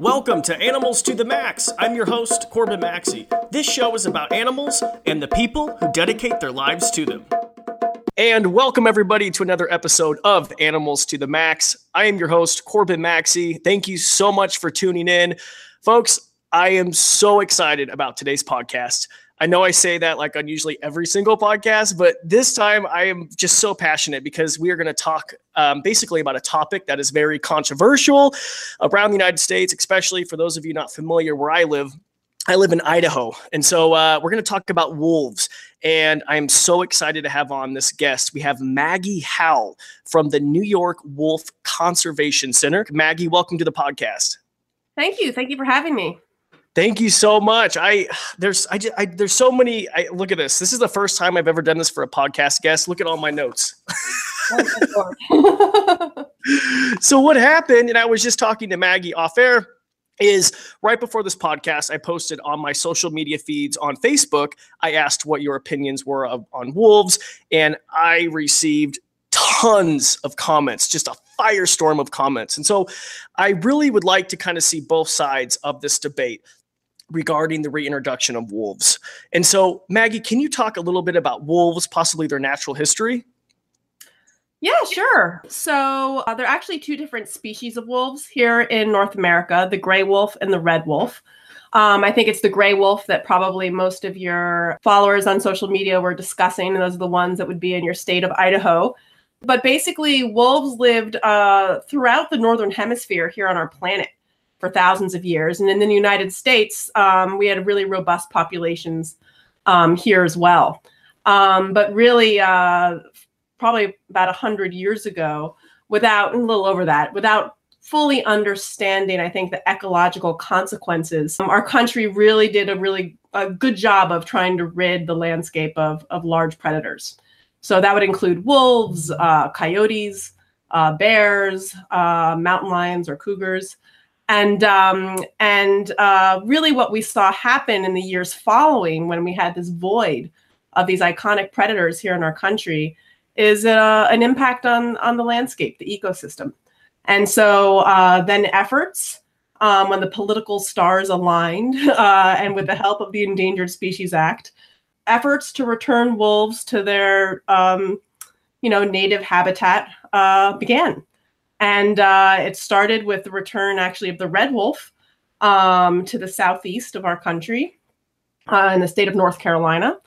Welcome to Animals to the Max. I'm your host, Corbin Maxey. This show is about animals and the people who dedicate their lives to them. And welcome, everybody, to another episode of Animals to the Max. I am your host, Corbin Maxey. Thank you so much for tuning in. Folks, I am so excited about today's podcast. I know I say that like on usually every single podcast, but this time I am just so passionate because we are going to talk um, basically about a topic that is very controversial around the United States, especially for those of you not familiar where I live. I live in Idaho. And so uh, we're going to talk about wolves. And I'm so excited to have on this guest. We have Maggie Howell from the New York Wolf Conservation Center. Maggie, welcome to the podcast. Thank you. Thank you for having me. Thank you so much. I there's I, just, I there's so many. I look at this. This is the first time I've ever done this for a podcast guest. Look at all my notes. so what happened? And I was just talking to Maggie off air. Is right before this podcast, I posted on my social media feeds on Facebook. I asked what your opinions were of, on wolves, and I received tons of comments, just a firestorm of comments. And so I really would like to kind of see both sides of this debate regarding the reintroduction of wolves. And so, Maggie, can you talk a little bit about wolves, possibly their natural history? Yeah, sure. So uh, there are actually two different species of wolves here in North America the gray wolf and the red wolf. Um, I think it's the gray wolf that probably most of your followers on social media were discussing, and those are the ones that would be in your state of Idaho. But basically, wolves lived uh, throughout the northern hemisphere here on our planet for thousands of years. And in the United States, um, we had really robust populations um, here as well. Um, but really, uh, probably about 100 years ago, without a little over that, without fully understanding, I think, the ecological consequences, um, our country really did a really a good job of trying to rid the landscape of, of large predators. So that would include wolves, uh, coyotes, uh, bears, uh, mountain lions, or cougars and um, and uh, really what we saw happen in the years following when we had this void of these iconic predators here in our country is uh, an impact on on the landscape the ecosystem. And so uh, then efforts um, when the political stars aligned uh, and with the help of the endangered species act efforts to return wolves to their um, you know native habitat uh, began and uh, it started with the return, actually, of the red wolf um, to the southeast of our country uh, in the state of North Carolina.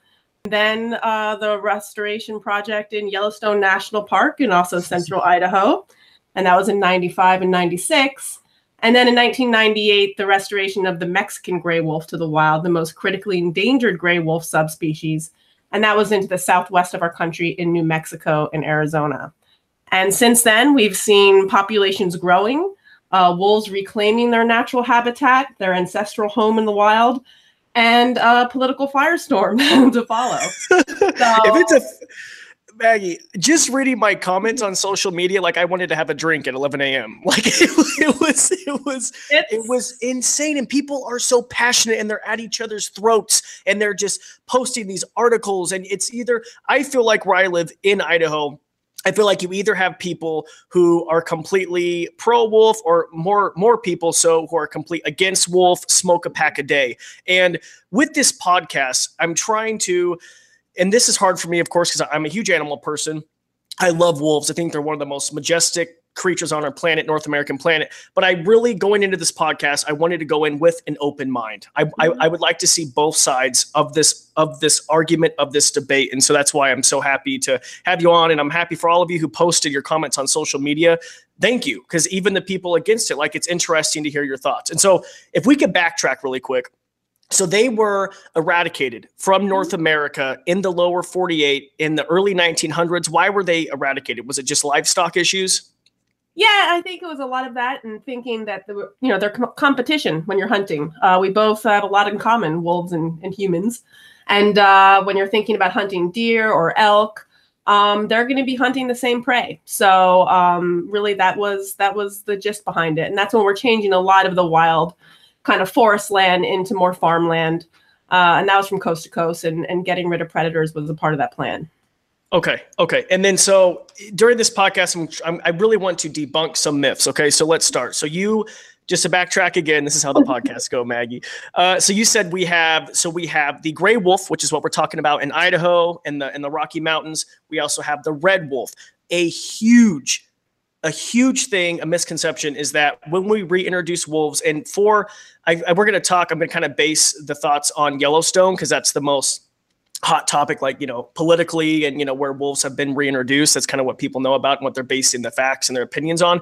Then uh, the restoration project in Yellowstone National Park and also central Idaho. And that was in 95 and 96. And then in 1998, the restoration of the Mexican gray wolf to the wild, the most critically endangered gray wolf subspecies. And that was into the southwest of our country in New Mexico and Arizona. And since then, we've seen populations growing, uh, wolves reclaiming their natural habitat, their ancestral home in the wild, and a political firestorm to follow. So, if it's a Maggie, just reading my comments on social media, like I wanted to have a drink at 11 a.m. Like it, it was, it was, it's, it was insane. And people are so passionate, and they're at each other's throats, and they're just posting these articles. And it's either I feel like where I live in Idaho, I feel like you either have people who are completely pro wolf or more more people so who are complete against wolf, smoke a pack a day. And with this podcast, I'm trying to and this is hard for me of course because I'm a huge animal person. I love wolves. I think they're one of the most majestic creatures on our planet, North American planet. But I really, going into this podcast, I wanted to go in with an open mind. I, mm-hmm. I, I, would like to see both sides of this of this argument of this debate, and so that's why I'm so happy to have you on, and I'm happy for all of you who posted your comments on social media. Thank you, because even the people against it, like it's interesting to hear your thoughts. And so, if we could backtrack really quick. So they were eradicated from mm-hmm. North America in the lower 48 in the early 1900s. Why were they eradicated? Was it just livestock issues? Yeah, I think it was a lot of that, and thinking that the you know they're com- competition when you're hunting. Uh, we both have a lot in common, wolves and, and humans. And uh, when you're thinking about hunting deer or elk, um, they're going to be hunting the same prey. So um, really, that was that was the gist behind it, and that's when we're changing a lot of the wild kind of forest land into more farmland, uh, and that was from coast to coast, and and getting rid of predators was a part of that plan. Okay. Okay. And then so during this podcast, I'm, i really want to debunk some myths. Okay. So let's start. So you just to backtrack again, this is how the podcasts go, Maggie. Uh, so you said we have so we have the gray wolf, which is what we're talking about in Idaho and the in the Rocky Mountains. We also have the red wolf. A huge, a huge thing, a misconception is that when we reintroduce wolves, and for I, I we're going to talk, I'm going to kind of base the thoughts on Yellowstone because that's the most hot topic like you know politically and you know where wolves have been reintroduced that's kind of what people know about and what they're basing the facts and their opinions on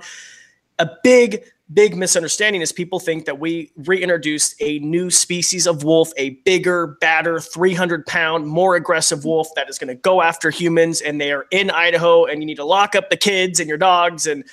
a big big misunderstanding is people think that we reintroduced a new species of wolf, a bigger, badder, 300 pound, more aggressive wolf that is going to go after humans and they are in Idaho and you need to lock up the kids and your dogs. And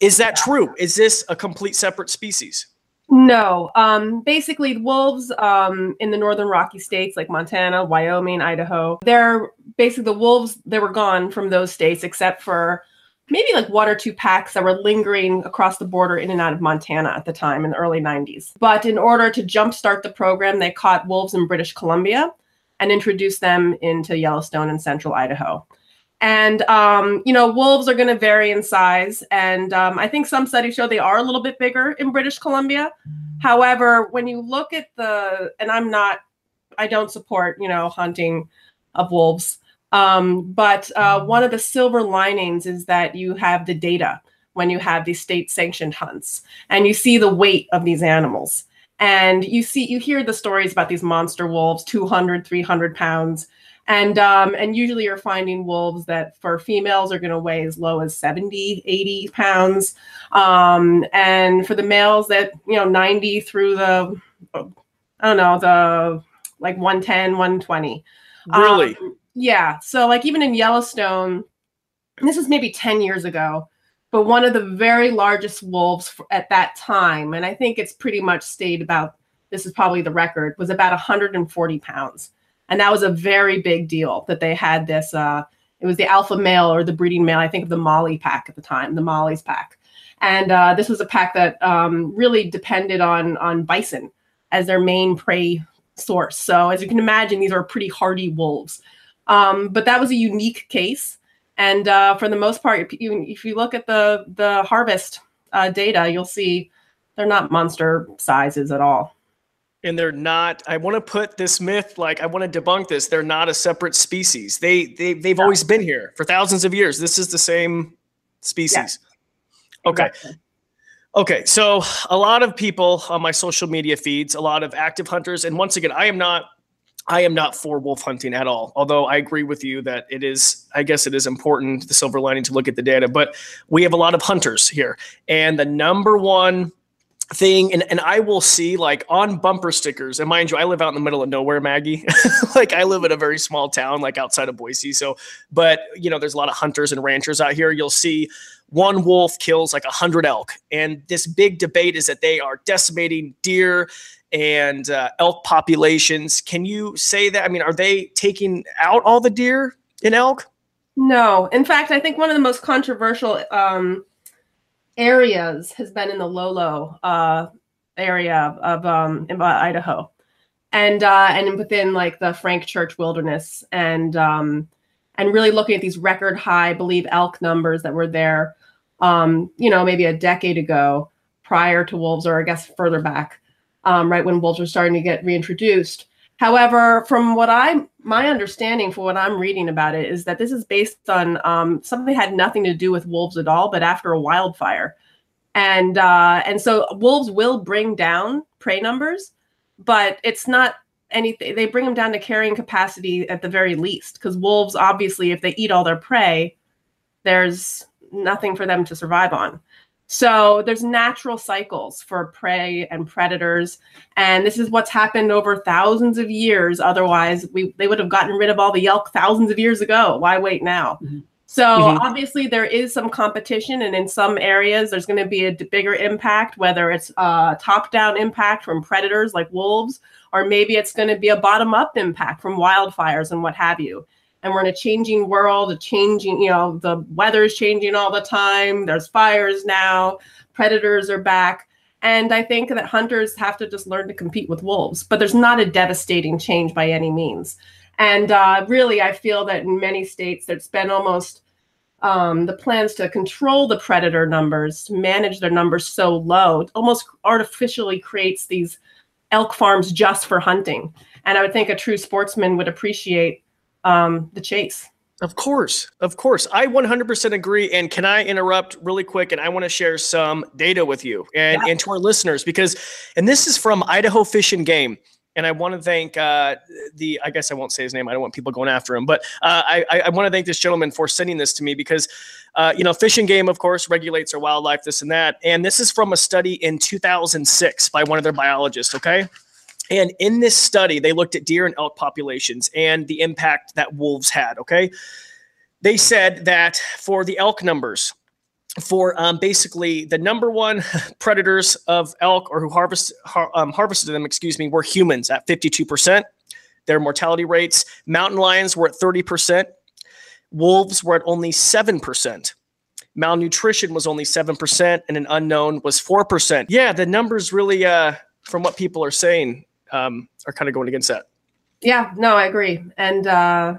is that true? Is this a complete separate species? No. Um, basically, wolves um, in the northern Rocky states like Montana, Wyoming, Idaho, they're basically the wolves, they were gone from those states except for maybe like one or two packs that were lingering across the border in and out of Montana at the time in the early 90s. But in order to jumpstart the program, they caught wolves in British Columbia and introduced them into Yellowstone and central Idaho. And, um, you know, wolves are going to vary in size. And um, I think some studies show they are a little bit bigger in British Columbia. However, when you look at the, and I'm not, I don't support, you know, hunting of wolves. Um, but uh, one of the silver linings is that you have the data when you have these state sanctioned hunts and you see the weight of these animals. And you see, you hear the stories about these monster wolves, 200, 300 pounds. And, um, and usually you're finding wolves that for females are going to weigh as low as 70, 80 pounds. Um, and for the males that, you know, 90 through the, I don't know, the like 110, 120. Really? Um, yeah. So like even in Yellowstone, this was maybe 10 years ago, but one of the very largest wolves at that time, and I think it's pretty much stayed about this is probably the record, was about 140 pounds. And that was a very big deal that they had this uh it was the alpha male or the breeding male, I think of the Mollie pack at the time, the Mollie's pack. And uh, this was a pack that um, really depended on on bison as their main prey source. So as you can imagine, these are pretty hardy wolves. Um, but that was a unique case. And uh, for the most part, if you look at the the harvest uh, data, you'll see they're not monster sizes at all. And they're not. I want to put this myth, like I want to debunk this. They're not a separate species. They they they've always been here for thousands of years. This is the same species. Yeah. Okay. Exactly. Okay, so a lot of people on my social media feeds, a lot of active hunters, and once again, I am not I am not for wolf hunting at all. Although I agree with you that it is, I guess it is important, the silver lining to look at the data. But we have a lot of hunters here. And the number one thing, and, and I will see like on bumper stickers, and mind you, I live out in the middle of nowhere, Maggie. like I live in a very small town, like outside of Boise. So, but you know, there's a lot of hunters and ranchers out here. You'll see one wolf kills like a hundred elk. And this big debate is that they are decimating deer and uh, elk populations. Can you say that? I mean, are they taking out all the deer in elk? No. In fact, I think one of the most controversial um, areas has been in the Lolo uh, area of um, in, uh, Idaho, and uh, and within like the Frank Church Wilderness, and um, and really looking at these record high, I believe, elk numbers that were there, um, you know, maybe a decade ago, prior to wolves, or I guess further back um, right when wolves were starting to get reintroduced. However, from what I my understanding for what I'm reading about it is that this is based on um, something that had nothing to do with wolves at all, but after a wildfire, and uh, and so wolves will bring down prey numbers, but it's not anything. They bring them down to carrying capacity at the very least, because wolves obviously, if they eat all their prey, there's nothing for them to survive on. So there's natural cycles for prey and predators, and this is what's happened over thousands of years. Otherwise, we they would have gotten rid of all the elk thousands of years ago. Why wait now? Mm-hmm. So mm-hmm. obviously there is some competition, and in some areas there's going to be a bigger impact, whether it's a top-down impact from predators like wolves, or maybe it's going to be a bottom-up impact from wildfires and what have you and we're in a changing world, a changing, you know, the weather's changing all the time. There's fires now, predators are back. And I think that hunters have to just learn to compete with wolves, but there's not a devastating change by any means. And uh, really, I feel that in many states, there's been almost um, the plans to control the predator numbers, to manage their numbers so low, almost artificially creates these elk farms just for hunting. And I would think a true sportsman would appreciate um, the chase. Of course, of course. I 100% agree. And can I interrupt really quick? And I want to share some data with you and, yeah. and to our listeners because, and this is from Idaho Fish and Game. And I want to thank uh, the, I guess I won't say his name. I don't want people going after him, but uh, I, I want to thank this gentleman for sending this to me because, uh, you know, Fish and Game, of course, regulates our wildlife, this and that. And this is from a study in 2006 by one of their biologists, okay? And in this study, they looked at deer and elk populations and the impact that wolves had. Okay. They said that for the elk numbers, for um, basically the number one predators of elk or who harvest, har, um, harvested them, excuse me, were humans at 52%. Their mortality rates, mountain lions were at 30%, wolves were at only 7%. Malnutrition was only 7%, and an unknown was 4%. Yeah, the numbers really, uh, from what people are saying, um, are kind of going against that. Yeah, no, I agree. And uh,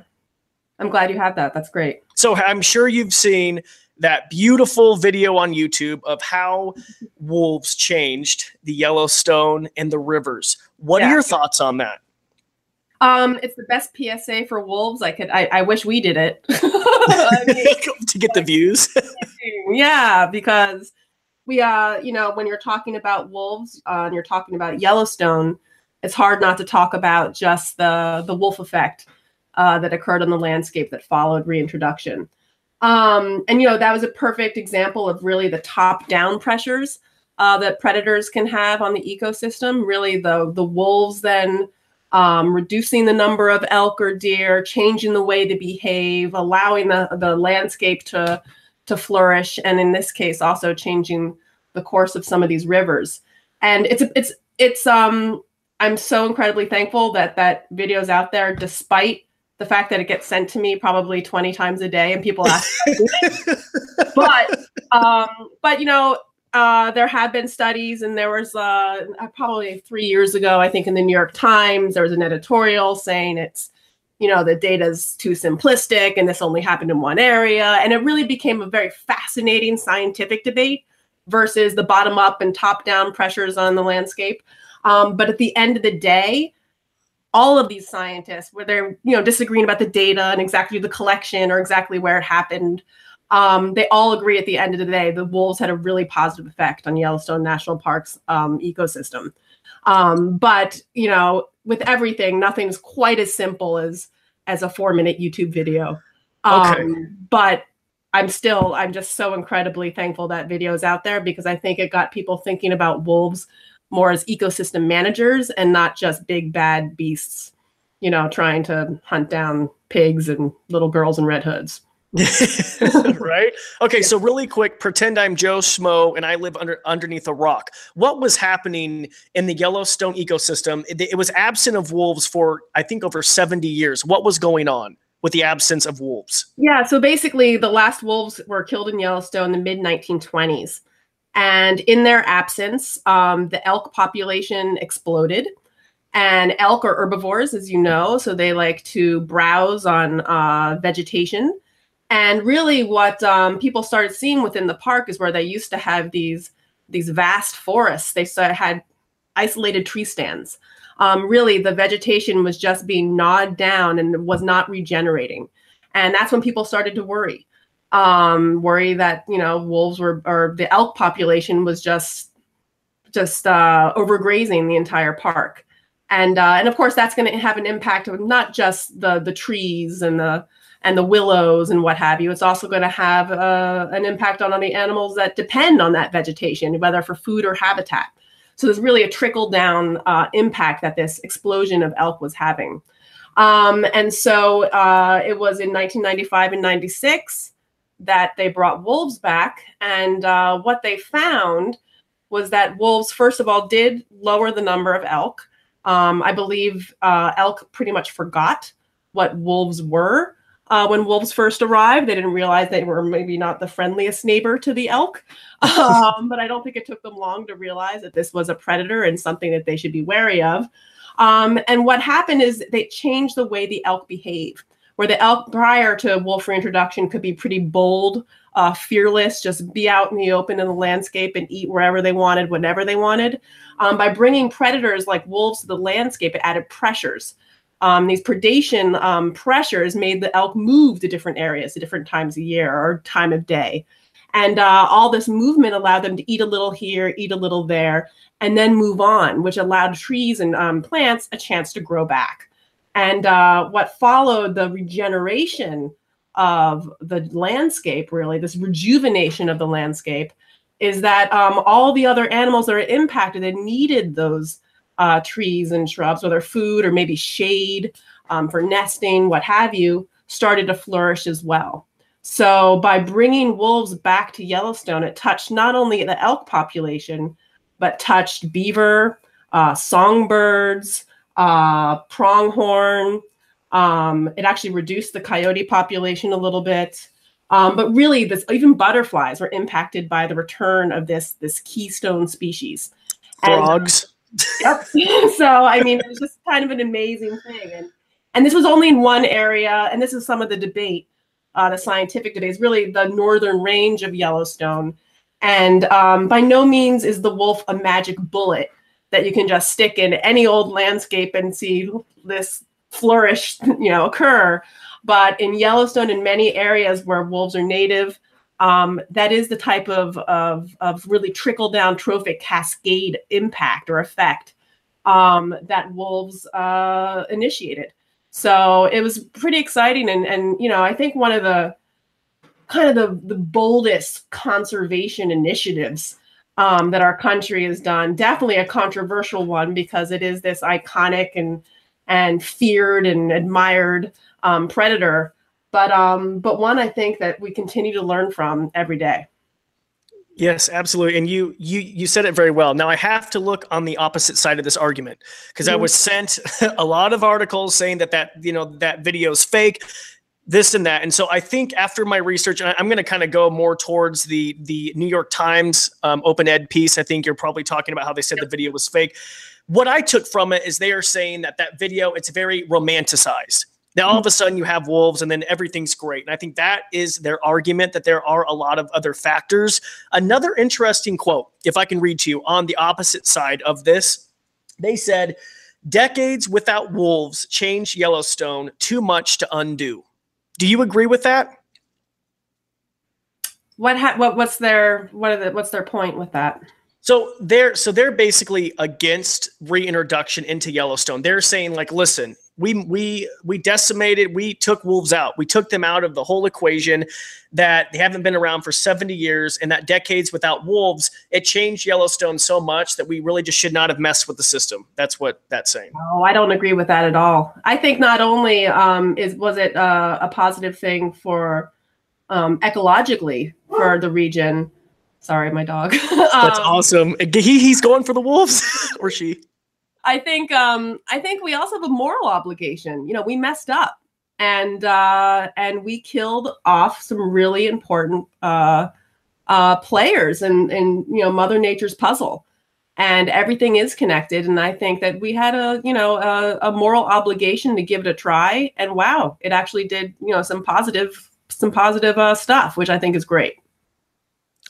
I'm glad you have that. That's great. So I'm sure you've seen that beautiful video on YouTube of how wolves changed the Yellowstone and the rivers. What yeah. are your thoughts on that? Um, it's the best PSA for wolves. I could. I, I wish we did it to get the views. yeah, because we, uh, you know, when you're talking about wolves, uh, and you're talking about Yellowstone, it's hard not to talk about just the the wolf effect uh, that occurred on the landscape that followed reintroduction. Um, and you know that was a perfect example of really the top down pressures uh, that predators can have on the ecosystem. Really, the the wolves then um, reducing the number of elk or deer, changing the way to behave, allowing the the landscape to to flourish, and in this case, also changing the course of some of these rivers. And it's it's it's um I'm so incredibly thankful that that video is out there, despite the fact that it gets sent to me probably 20 times a day and people ask. but um, but you know, uh, there have been studies, and there was uh, probably three years ago, I think, in the New York Times, there was an editorial saying it's you know the data's too simplistic and this only happened in one area and it really became a very fascinating scientific debate versus the bottom up and top down pressures on the landscape um, but at the end of the day, all of these scientists, where they're you know disagreeing about the data and exactly the collection or exactly where it happened, um, they all agree at the end of the day the wolves had a really positive effect on Yellowstone National Park's um, ecosystem. Um, but you know, with everything, nothing's quite as simple as as a four minute YouTube video. Okay. Um, but I'm still, I'm just so incredibly thankful that video is out there because I think it got people thinking about wolves more as ecosystem managers and not just big bad beasts, you know, trying to hunt down pigs and little girls in red hoods. right? Okay, so really quick, pretend I'm Joe Schmo and I live under underneath a rock. What was happening in the Yellowstone ecosystem? It, it was absent of wolves for I think over 70 years. What was going on? with the absence of wolves? Yeah, so basically, the last wolves were killed in Yellowstone in the mid 1920s. And in their absence, um, the elk population exploded. And elk are herbivores, as you know, so they like to browse on uh, vegetation. And really, what um, people started seeing within the park is where they used to have these these vast forests. They had isolated tree stands. Um, really, the vegetation was just being gnawed down and was not regenerating. And that's when people started to worry um, worry that you know wolves were or the elk population was just just uh, overgrazing the entire park, and uh, and of course that's going to have an impact of not just the the trees and the and the willows and what have you. It's also going to have uh, an impact on, on the animals that depend on that vegetation, whether for food or habitat. So there's really a trickle down uh, impact that this explosion of elk was having. Um, and so uh, it was in 1995 and 96 that they brought wolves back. And uh, what they found was that wolves, first of all, did lower the number of elk. Um, I believe uh, elk pretty much forgot what wolves were. Uh, when wolves first arrived, they didn't realize they were maybe not the friendliest neighbor to the elk. Um, but I don't think it took them long to realize that this was a predator and something that they should be wary of. Um, and what happened is they changed the way the elk behave where the elk prior to wolf reintroduction could be pretty bold, uh, fearless, just be out in the open in the landscape and eat wherever they wanted, whenever they wanted. Um, by bringing predators like wolves to the landscape, it added pressures. Um, these predation um, pressures made the elk move to different areas at different times of year or time of day. And uh, all this movement allowed them to eat a little here, eat a little there, and then move on, which allowed trees and um, plants a chance to grow back. And uh, what followed the regeneration of the landscape, really, this rejuvenation of the landscape, is that um, all the other animals that are impacted and needed those uh, trees and shrubs, whether food or maybe shade um, for nesting, what have you, started to flourish as well. So by bringing wolves back to Yellowstone, it touched not only the elk population, but touched beaver, uh, songbirds, uh, pronghorn. Um, it actually reduced the coyote population a little bit. Um, but really, this even butterflies were impacted by the return of this this keystone species. Frogs. And, yep. so I mean, it was just kind of an amazing thing, and and this was only in one area, and this is some of the debate uh, the scientific debate is really the northern range of Yellowstone. And um, by no means is the wolf a magic bullet that you can just stick in any old landscape and see this flourish, you know, occur. But in Yellowstone, in many areas where wolves are native, um, that is the type of, of, of really trickle down trophic cascade impact or effect um, that wolves uh, initiated. So it was pretty exciting. And, and, you know, I think one of the kind of the, the boldest conservation initiatives um, that our country has done, definitely a controversial one because it is this iconic and, and feared and admired um, predator. But, um, but one I think that we continue to learn from every day. Yes, absolutely. And you you you said it very well. Now I have to look on the opposite side of this argument because mm-hmm. I was sent a lot of articles saying that that you know that video is fake, this and that. And so I think after my research, I'm going to kind of go more towards the the New York Times um, open ed piece. I think you're probably talking about how they said yep. the video was fake. What I took from it is they are saying that that video it's very romanticized now all of a sudden you have wolves and then everything's great. And I think that is their argument that there are a lot of other factors. Another interesting quote, if I can read to you on the opposite side of this, they said, decades without wolves changed Yellowstone too much to undo. Do you agree with that? What ha- what what's their what are the, what's their point with that? So they're so they're basically against reintroduction into Yellowstone. They're saying like, listen, we we we decimated we took wolves out. We took them out of the whole equation that they haven't been around for 70 years. And that decades without wolves it changed yellowstone so much that we really just should not have messed with the system. That's what that's saying. Oh i don't agree with that at all. I think not only um, is was it uh, a positive thing for um, ecologically for the region. Sorry my dog. That's um, awesome. He, he's going for the wolves or she I think um, I think we also have a moral obligation. You know, we messed up and uh, and we killed off some really important uh, uh, players and and you know Mother Nature's puzzle. And everything is connected, and I think that we had a you know a, a moral obligation to give it a try. And wow, it actually did you know some positive some positive uh, stuff, which I think is great.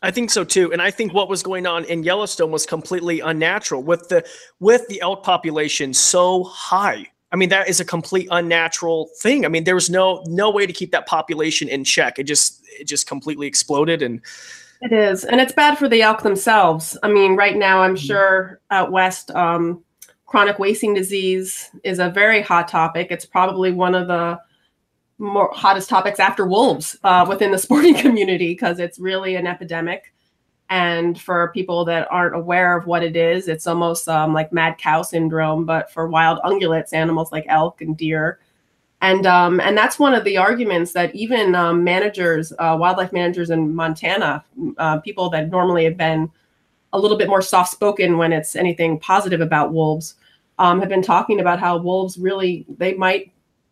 I think so too, and I think what was going on in Yellowstone was completely unnatural with the with the elk population so high. I mean, that is a complete unnatural thing. I mean, there was no no way to keep that population in check. It just it just completely exploded, and it is, and it's bad for the elk themselves. I mean, right now, I'm mm-hmm. sure out west, um, chronic wasting disease is a very hot topic. It's probably one of the more hottest topics after wolves uh, within the sporting community because it's really an epidemic. And for people that aren't aware of what it is, it's almost um, like mad cow syndrome, but for wild ungulates, animals like elk and deer. And um, and that's one of the arguments that even um, managers, uh, wildlife managers in Montana, uh, people that normally have been a little bit more soft spoken when it's anything positive about wolves, um, have been talking about how wolves really they might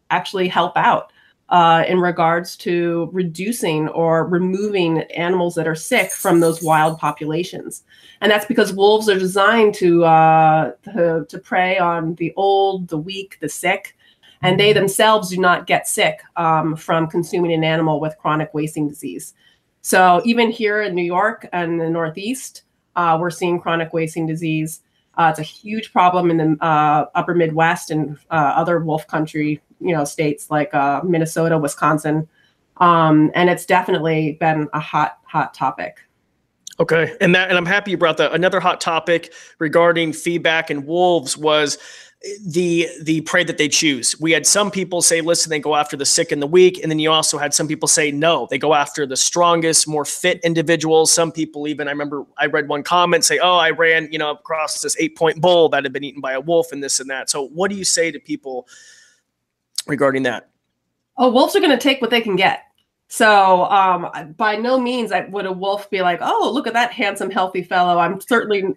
actually help out uh, in regards to reducing or removing animals that are sick from those wild populations. And that's because wolves are designed to, uh, to, to prey on the old, the weak, the sick. and they themselves do not get sick um, from consuming an animal with chronic wasting disease. So even here in New York and the Northeast, uh, we're seeing chronic wasting disease. Uh, it's a huge problem in the uh, upper Midwest and uh, other wolf country, you know, states like uh, Minnesota, Wisconsin, um, and it's definitely been a hot, hot topic. Okay, and that, and I'm happy you brought that. Another hot topic regarding feedback and wolves was the the prey that they choose. We had some people say, listen, they go after the sick and the weak, and then you also had some people say, no, they go after the strongest, more fit individuals. Some people even, I remember, I read one comment say, oh, I ran, you know, across this eight point bull that had been eaten by a wolf, and this and that. So, what do you say to people regarding that? Oh, wolves are going to take what they can get. So, um, by no means would a wolf be like, oh, look at that handsome, healthy fellow. I'm certainly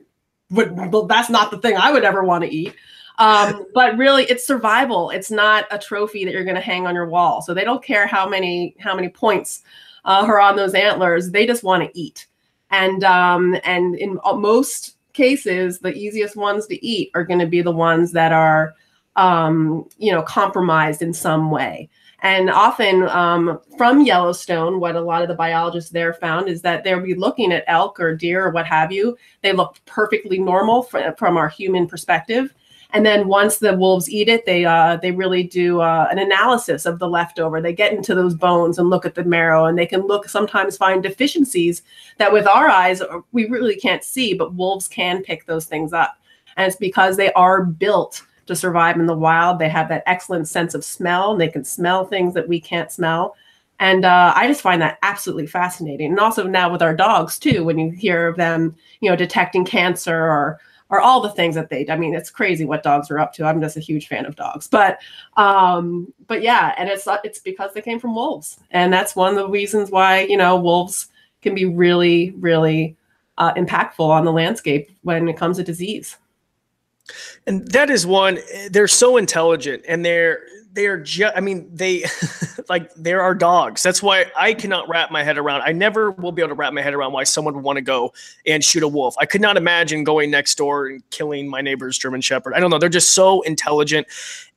would. That's not the thing I would ever want to eat. Um, but really, it's survival. It's not a trophy that you're going to hang on your wall. So they don't care how many how many points uh, are on those antlers. They just want to eat. And um, and in most cases, the easiest ones to eat are going to be the ones that are um, you know compromised in some way. And often um, from Yellowstone, what a lot of the biologists there found is that they'll be looking at elk or deer or what have you. They look perfectly normal from, from our human perspective. And then once the wolves eat it, they uh, they really do uh, an analysis of the leftover. They get into those bones and look at the marrow, and they can look sometimes find deficiencies that with our eyes uh, we really can't see, but wolves can pick those things up, and it's because they are built to survive in the wild. They have that excellent sense of smell. And they can smell things that we can't smell. And uh, I just find that absolutely fascinating. And also now with our dogs too, when you hear of them, you know, detecting cancer or or all the things that they i mean it's crazy what dogs are up to. I'm just a huge fan of dogs but um but yeah and it's it's because they came from wolves. And that's one of the reasons why you know wolves can be really really uh, impactful on the landscape when it comes to disease. And that is one they're so intelligent and they're they're just i mean they like there are dogs. That's why i cannot wrap my head around i never will be able to wrap my head around why someone would want to go and shoot a wolf. I could not imagine going next door and killing my neighbor's german shepherd. I don't know they're just so intelligent.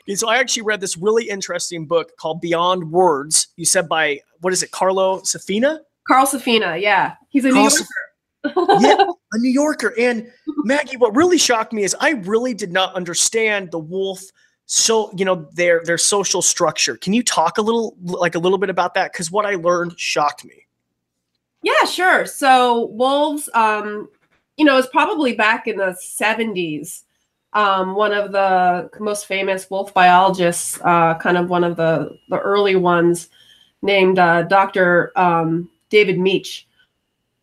And so i actually read this really interesting book called beyond words you said by what is it carlo safina? Carl safina yeah. He's a Carl new yorker yeah, a New Yorker. And Maggie, what really shocked me is I really did not understand the wolf so you know their their social structure. Can you talk a little like a little bit about that? Because what i learned shocked me. Yeah sure. So wolves um you know it's probably back in the 70s um, one of the most famous wolf biologists uh, kind of one of the the early ones named uh, dr um, david Mech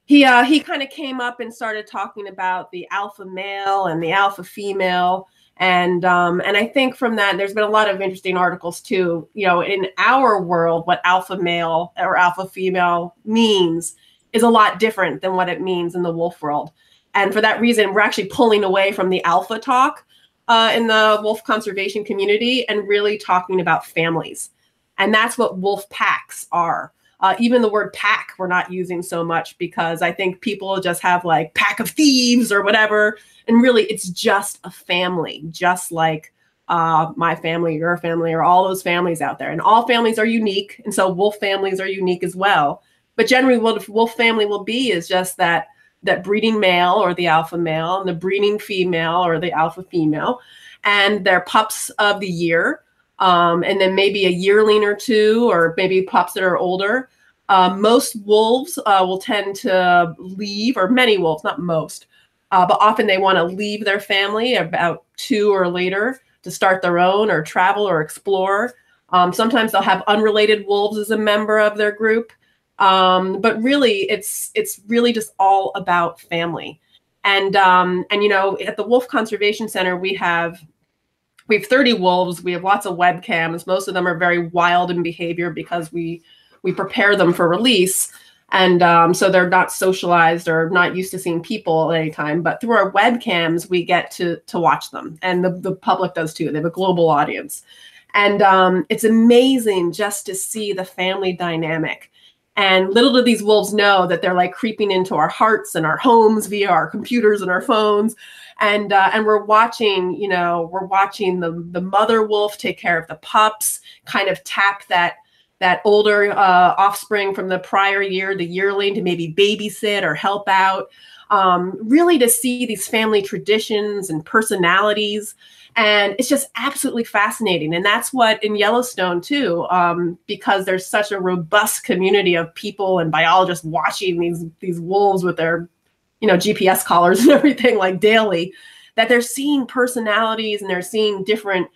he uh, he kind of came up and started talking about the alpha male and the alpha female and um, and I think from that there's been a lot of interesting articles too. You know, in our world, what alpha male or alpha female means is a lot different than what it means in the wolf world. And for that reason, we're actually pulling away from the alpha talk uh, in the wolf conservation community and really talking about families. And that's what wolf packs are. Uh, even the word pack we're not using so much because I think people just have like pack of thieves or whatever. And really, it's just a family, just like uh, my family, your family, or all those families out there. And all families are unique. And so wolf families are unique as well. But generally, what a wolf family will be is just that that breeding male or the alpha male and the breeding female or the alpha female and their pups of the year um, and then maybe a yearling or two, or maybe pups that are older. Uh, most wolves uh, will tend to leave, or many wolves, not most, uh, but often they want to leave their family about two or later to start their own or travel or explore. Um, sometimes they'll have unrelated wolves as a member of their group, um, but really, it's it's really just all about family. And um, and you know, at the Wolf Conservation Center, we have we have 30 wolves. We have lots of webcams. Most of them are very wild in behavior because we we prepare them for release. And um, so they're not socialized or not used to seeing people at any time. But through our webcams we get to to watch them. And the, the public does too. They have a global audience. And um, it's amazing just to see the family dynamic. And little do these wolves know that they're like creeping into our hearts and our homes via our computers and our phones. And uh, and we're watching, you know, we're watching the the mother wolf take care of the pups, kind of tap that that older uh, offspring from the prior year, the yearling, to maybe babysit or help out. Um, really, to see these family traditions and personalities and it's just absolutely fascinating and that's what in yellowstone too um, because there's such a robust community of people and biologists watching these these wolves with their you know gps collars and everything like daily that they're seeing personalities and they're seeing different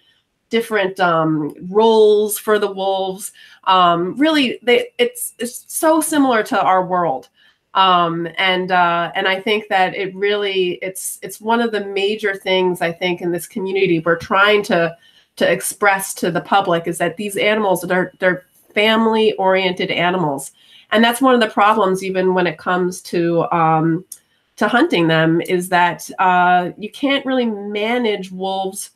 different um, roles for the wolves. Um, really they it's it's so similar to our world. Um, and uh, and I think that it really it's it's one of the major things I think in this community we're trying to to express to the public is that these animals they're they're family oriented animals, and that's one of the problems even when it comes to um, to hunting them is that uh, you can't really manage wolves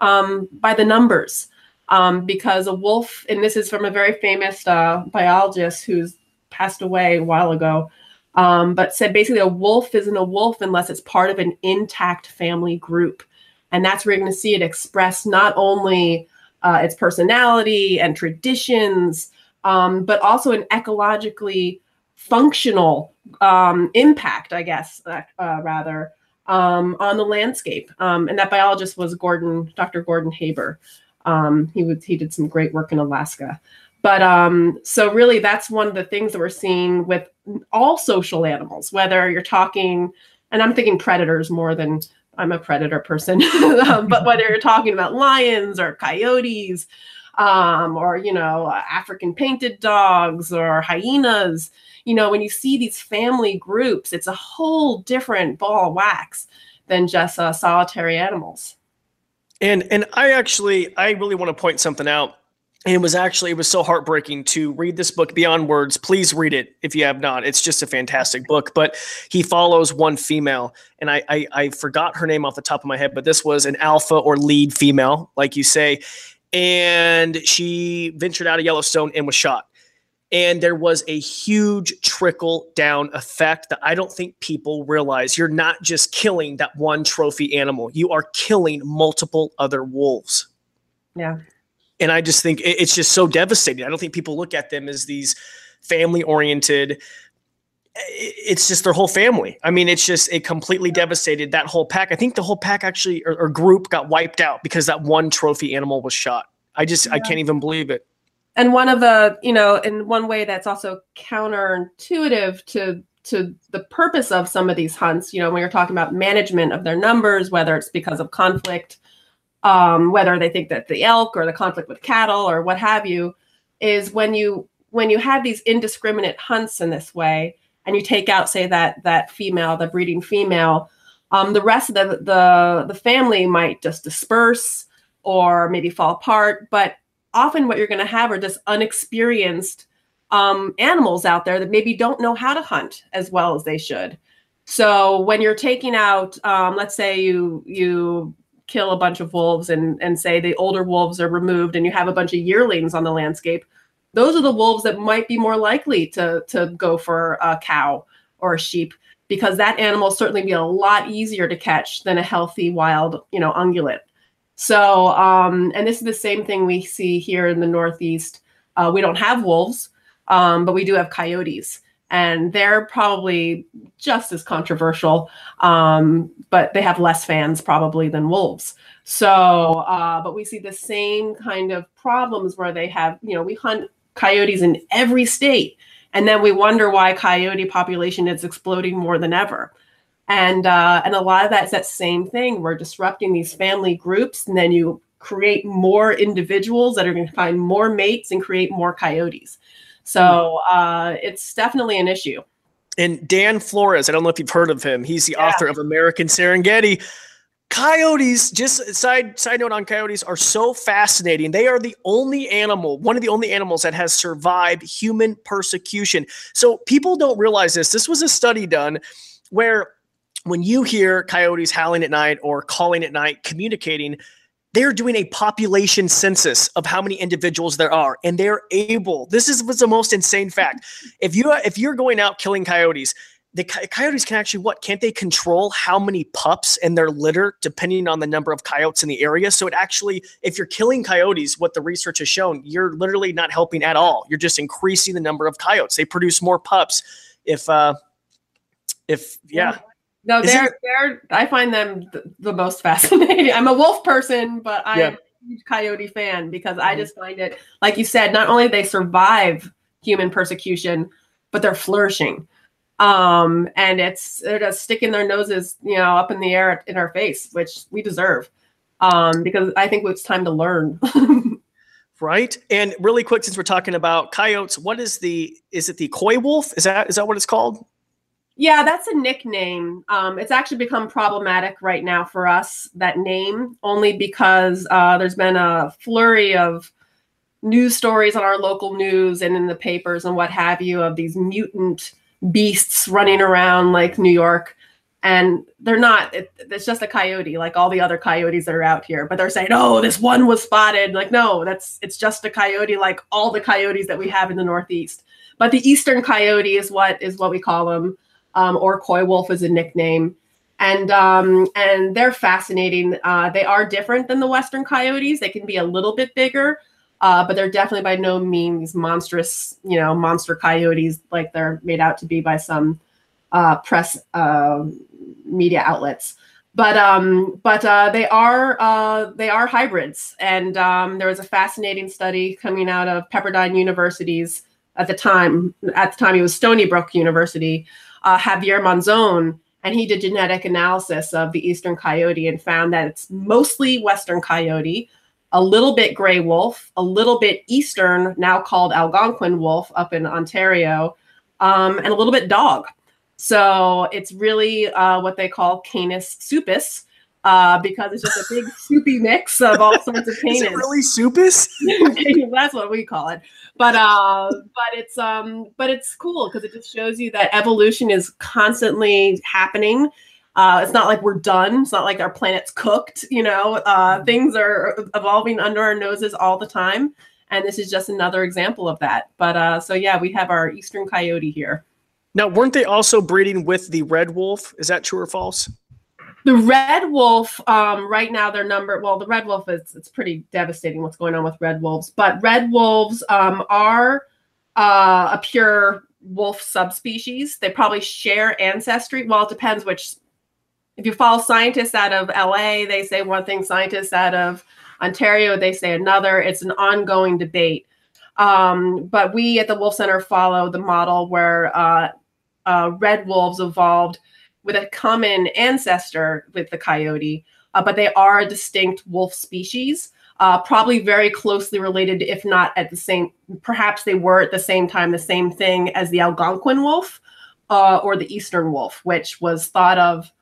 um, by the numbers. Um, because a wolf, and this is from a very famous uh, biologist who's passed away a while ago, um, but said basically a wolf isn't a wolf unless it's part of an intact family group. And that's where you're going to see it express not only uh, its personality and traditions, um, but also an ecologically functional um, impact, I guess, uh, uh, rather, um, on the landscape. Um, and that biologist was Gordon, Dr. Gordon Haber. Um, he would, he did some great work in Alaska. But um, so really, that's one of the things that we're seeing with all social animals, whether you're talking, and I'm thinking predators more than I'm a predator person, um, but whether you're talking about lions or coyotes, um, or you know African painted dogs or hyenas, you know when you see these family groups, it's a whole different ball of wax than just uh, solitary animals. And and I actually I really want to point something out. And it was actually it was so heartbreaking to read this book beyond words. Please read it if you have not. It's just a fantastic book but he follows one female and I, I i forgot her name off the top of my head but this was an alpha or lead female like you say and she ventured out of yellowstone and was shot and there was a huge trickle down effect that I don't think people realize. You're not just killing that one trophy animal, you are killing multiple other wolves. Yeah and I just think it's just so devastating. I don't think people look at them as these family oriented. It's just their whole family. I mean, it's just it completely devastated that whole pack. I think the whole pack actually or, or group got wiped out because that one trophy animal was shot. I just yeah. I can't even believe it. And one of the you know, in one way that's also counterintuitive to to the purpose of some of these hunts. You know, when you're talking about management of their numbers, whether it's because of conflict um, whether they think that the elk or the conflict with cattle or what have you, is when you when you have these indiscriminate hunts in this way, and you take out, say that that female, the breeding female, um, the rest of the, the the family might just disperse or maybe fall apart. But often, what you're going to have are just unexperienced um, animals out there that maybe don't know how to hunt as well as they should. So when you're taking out, um, let's say you you kill a bunch of wolves and and say the older wolves are removed and you have a bunch of yearlings on the landscape those are the wolves that might be more likely to to go for a cow or a sheep because that animal certainly be a lot easier to catch than a healthy wild you know ungulate so um and this is the same thing we see here in the northeast uh, we don't have wolves um, but we do have coyotes and they're probably just as controversial, um, but they have less fans probably than Wolves. So, uh, but we see the same kind of problems where they have, you know, we hunt coyotes in every state, and then we wonder why coyote population is exploding more than ever. And uh, and a lot of that's that same thing. We're disrupting these family groups, and then you create more individuals that are going to find more mates and create more coyotes. So uh, it's definitely an issue. And Dan Flores, I don't know if you've heard of him. He's the yeah. author of American Serengeti. Coyotes, just side side note on coyotes, are so fascinating. They are the only animal, one of the only animals that has survived human persecution. So people don't realize this. This was a study done where when you hear coyotes howling at night or calling at night, communicating, they're doing a population census of how many individuals there are and they're able this is what's the most insane fact if you if you're going out killing coyotes the coyotes can actually what can't they control how many pups in their litter depending on the number of coyotes in the area? So it actually if you're killing coyotes what the research has shown you're literally not helping at all. You're just increasing the number of coyotes. They produce more pups if uh if yeah. No they're they're i find them the, the, most fascinating. I'm a wolf person but i'm yeah. a huge coyote fan because mm-hmm. i just find it like you said not only they survive human persecution but they're flourishing um, and it's they're just sticking their noses, you know, up in the air in our face, which we deserve, um, because I think it's time to learn. right. And really quick, since we're talking about coyotes, what is the is it the coy wolf? Is that is that what it's called? Yeah, that's a nickname. Um, it's actually become problematic right now for us that name only because uh, there's been a flurry of news stories on our local news and in the papers and what have you of these mutant beasts running around like New York. And they're not, it, it's just a coyote, like all the other coyotes that are out here. But they're saying, oh, this one was spotted. Like, no, that's, it's just a coyote like all the coyotes that we have in the Northeast. But the Eastern coyote is what is what we call them, um, or coy wolf is a nickname and um, and they're fascinating. Uh, they are different than the western coyotes. They can be a little bit bigger, uh, but they're definitely by no means monstrous, you know, monster coyotes like they're made out to be by some uh, press uh, media outlets. But um, but uh, they are uh, they are hybrids, and um, there was a fascinating study coming out of Pepperdine University's at the time. At the time, it was Stony Brook University. Uh, Javier Monzon, and he did genetic analysis of the eastern coyote and found that it's mostly western coyote a little bit gray wolf, a little bit eastern, now called Algonquin wolf up in Ontario, um, and a little bit dog. So it's really uh, what they call Canis soupus. Uh, because it's just a big soupy mix of all sorts of canis. Is it really soupus? That's what we call it. But uh, but it's um, but it's cool because it just shows you that evolution is constantly happening uh, it's not like we're done. It's not like our planet's cooked. You know, uh, mm-hmm. things are evolving under our noses all the time, and this is just another example of that. But uh, so yeah, we have our eastern coyote here. Now, weren't they also breeding with the red wolf? Is that true or false? The red wolf, um, right now, their number. Well, the red wolf is it's pretty devastating what's going on with red wolves. But red wolves um, are uh, a pure wolf subspecies. They probably share ancestry. Well, it depends which if you follow scientists out of LA, they say one thing, scientists out of Ontario, they say another. It's an ongoing debate. Um, but we at the Wolf Center follow the model where uh, uh, red wolves evolved with a common ancestor with the coyote, uh, but they are a distinct wolf species. Uh, probably very closely related, if not at the same, perhaps they were at the same time the same thing as the Algonquin wolf uh, or the Eastern wolf, which was thought of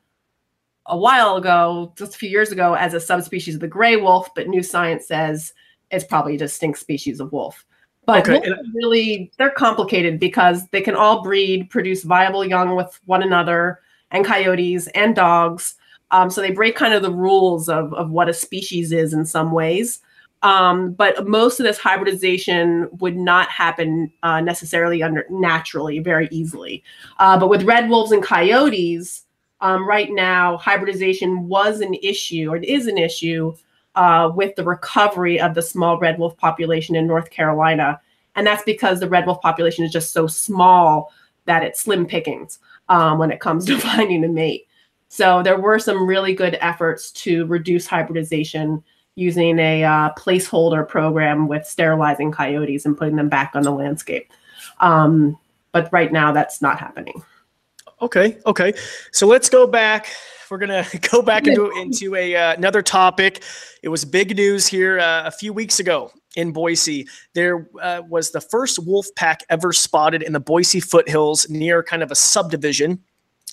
a while ago, just a few years ago, as a subspecies of the gray wolf, but new science says it's probably a distinct species of wolf. But okay. really, they're complicated because they can all breed, produce viable young with one another, and coyotes and dogs. Um, so they break kind of the rules of, of what a species is in some ways. Um, but most of this hybridization would not happen uh, necessarily under naturally very easily. Uh, but with red wolves and coyotes, um, right now, hybridization was an issue or it is an issue uh, with the recovery of the small red wolf population in North Carolina. And that's because the red wolf population is just so small that it's slim pickings um, when it comes to finding a mate. So there were some really good efforts to reduce hybridization using a uh, placeholder program with sterilizing coyotes and putting them back on the landscape. Um, but right now, that's not happening. Okay. Okay. So let's go back. We're gonna go back into into a uh, another topic. It was big news here uh, a few weeks ago in Boise. There uh, was the first wolf pack ever spotted in the Boise foothills near kind of a subdivision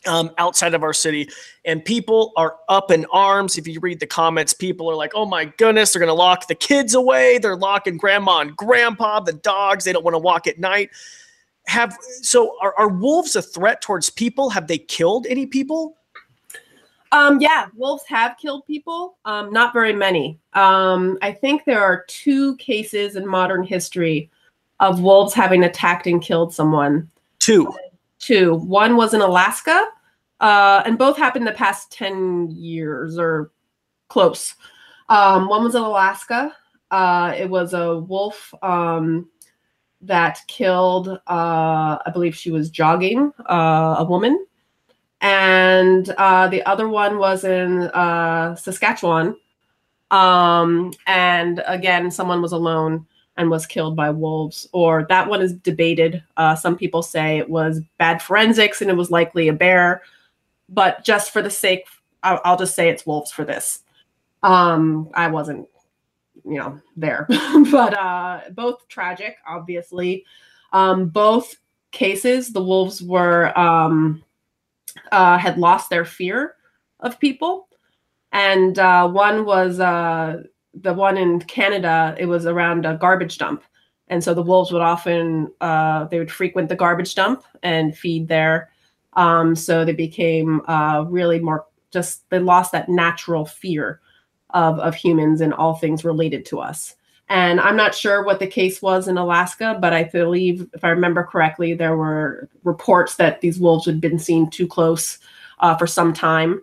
um, outside of our city. And people are up in arms. If you read the comments, people are like, oh my goodness, they're going to lock the kids away. They're locking grandma and grandpa, the dogs. They don't want to walk at night have so are, are wolves a threat towards people? Have they killed any people? Um, yeah, wolves have killed people. Um, not very many. Um, I think there are two cases in modern history of wolves having attacked and killed someone. Two. Two. One was in Alaska, uh, and both happened in the past 10 years or close. Um, one was in Alaska. Uh, it was a wolf um, that killed, uh, I believe she was jogging, uh, a woman and uh, the other one was in uh, Saskatchewan. Um, and again, someone was alone and was killed by wolves. Or that one is debated. Uh, some people say it was bad forensics and it was likely a bear. But just for the sake, I'll, I'll just say it's wolves for this. Um, I wasn't, you know, there, but uh, both tragic, obviously. Um, both cases, the wolves were. Um, uh, had lost their fear of people. And uh, one was uh, the one in Canada, it was around a garbage dump. And so the wolves would often, uh, they would frequent the garbage dump and feed there. Um, so they became uh, really more just, they lost that natural fear of, of humans and all things related to us. And I'm not sure what the case was in Alaska, but I believe, if I remember correctly, there were reports that these wolves had been seen too close uh, for some time,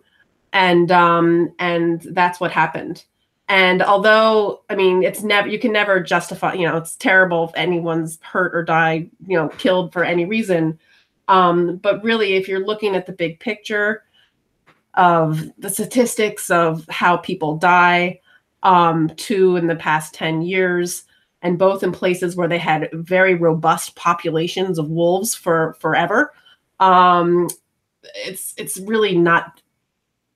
and um, and that's what happened. And although, I mean, it's never you can never justify. You know, it's terrible if anyone's hurt or died, you know, killed for any reason. Um, but really, if you're looking at the big picture of the statistics of how people die um, two in the past 10 years, and both in places where they had very robust populations of wolves for forever. Um, it's it's really not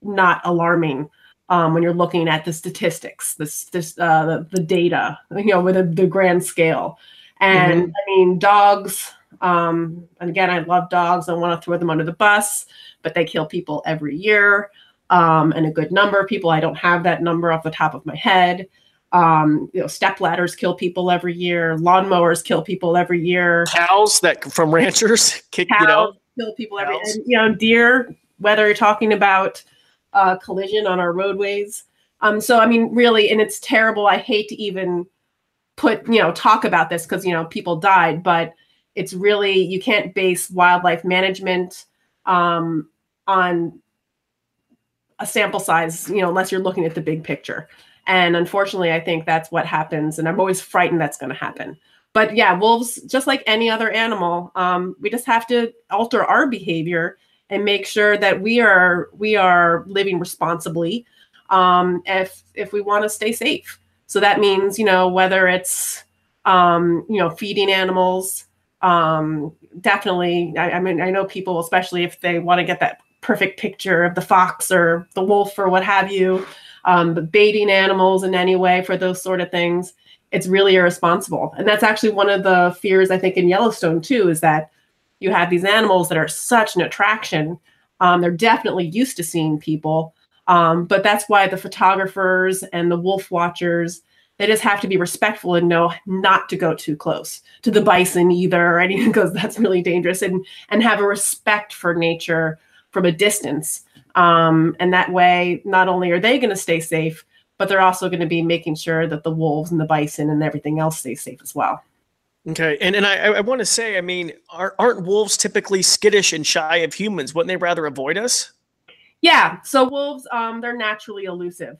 not alarming um, when you're looking at the statistics, this this uh, the, the data, you know, with a, the grand scale. And mm-hmm. I mean, dogs. Um, and again, I love dogs. I want to throw them under the bus, but they kill people every year um, and a good number of people. I don't have that number off the top of my head. Um, you know, step ladders kill people every year. Lawnmowers kill people every year. Cows that from ranchers kick Cows you know kill people every. And, you know, deer. Whether you're talking about uh, collision on our roadways. Um, so I mean, really, and it's terrible. I hate to even put you know talk about this because you know people died, but it's really you can't base wildlife management um, on a sample size, you know, unless you're looking at the big picture. And unfortunately, I think that's what happens. And I'm always frightened that's going to happen. But yeah, wolves, just like any other animal, um, we just have to alter our behavior and make sure that we are we are living responsibly um, if if we want to stay safe. So that means you know whether it's um, you know feeding animals. Um, definitely, I, I mean I know people, especially if they want to get that perfect picture of the fox or the wolf or what have you, um, but baiting animals in any way for those sort of things, it's really irresponsible. And that's actually one of the fears I think in Yellowstone too, is that you have these animals that are such an attraction. Um, they're definitely used to seeing people, um, but that's why the photographers and the wolf watchers they just have to be respectful and know not to go too close to the bison either or anything because that's really dangerous and and have a respect for nature from a distance. Um, and that way, not only are they going to stay safe, but they're also going to be making sure that the wolves and the bison and everything else stays safe as well. Okay, and and I, I want to say, I mean, are, aren't wolves typically skittish and shy of humans? Wouldn't they rather avoid us? Yeah, so wolves, um, they're naturally elusive.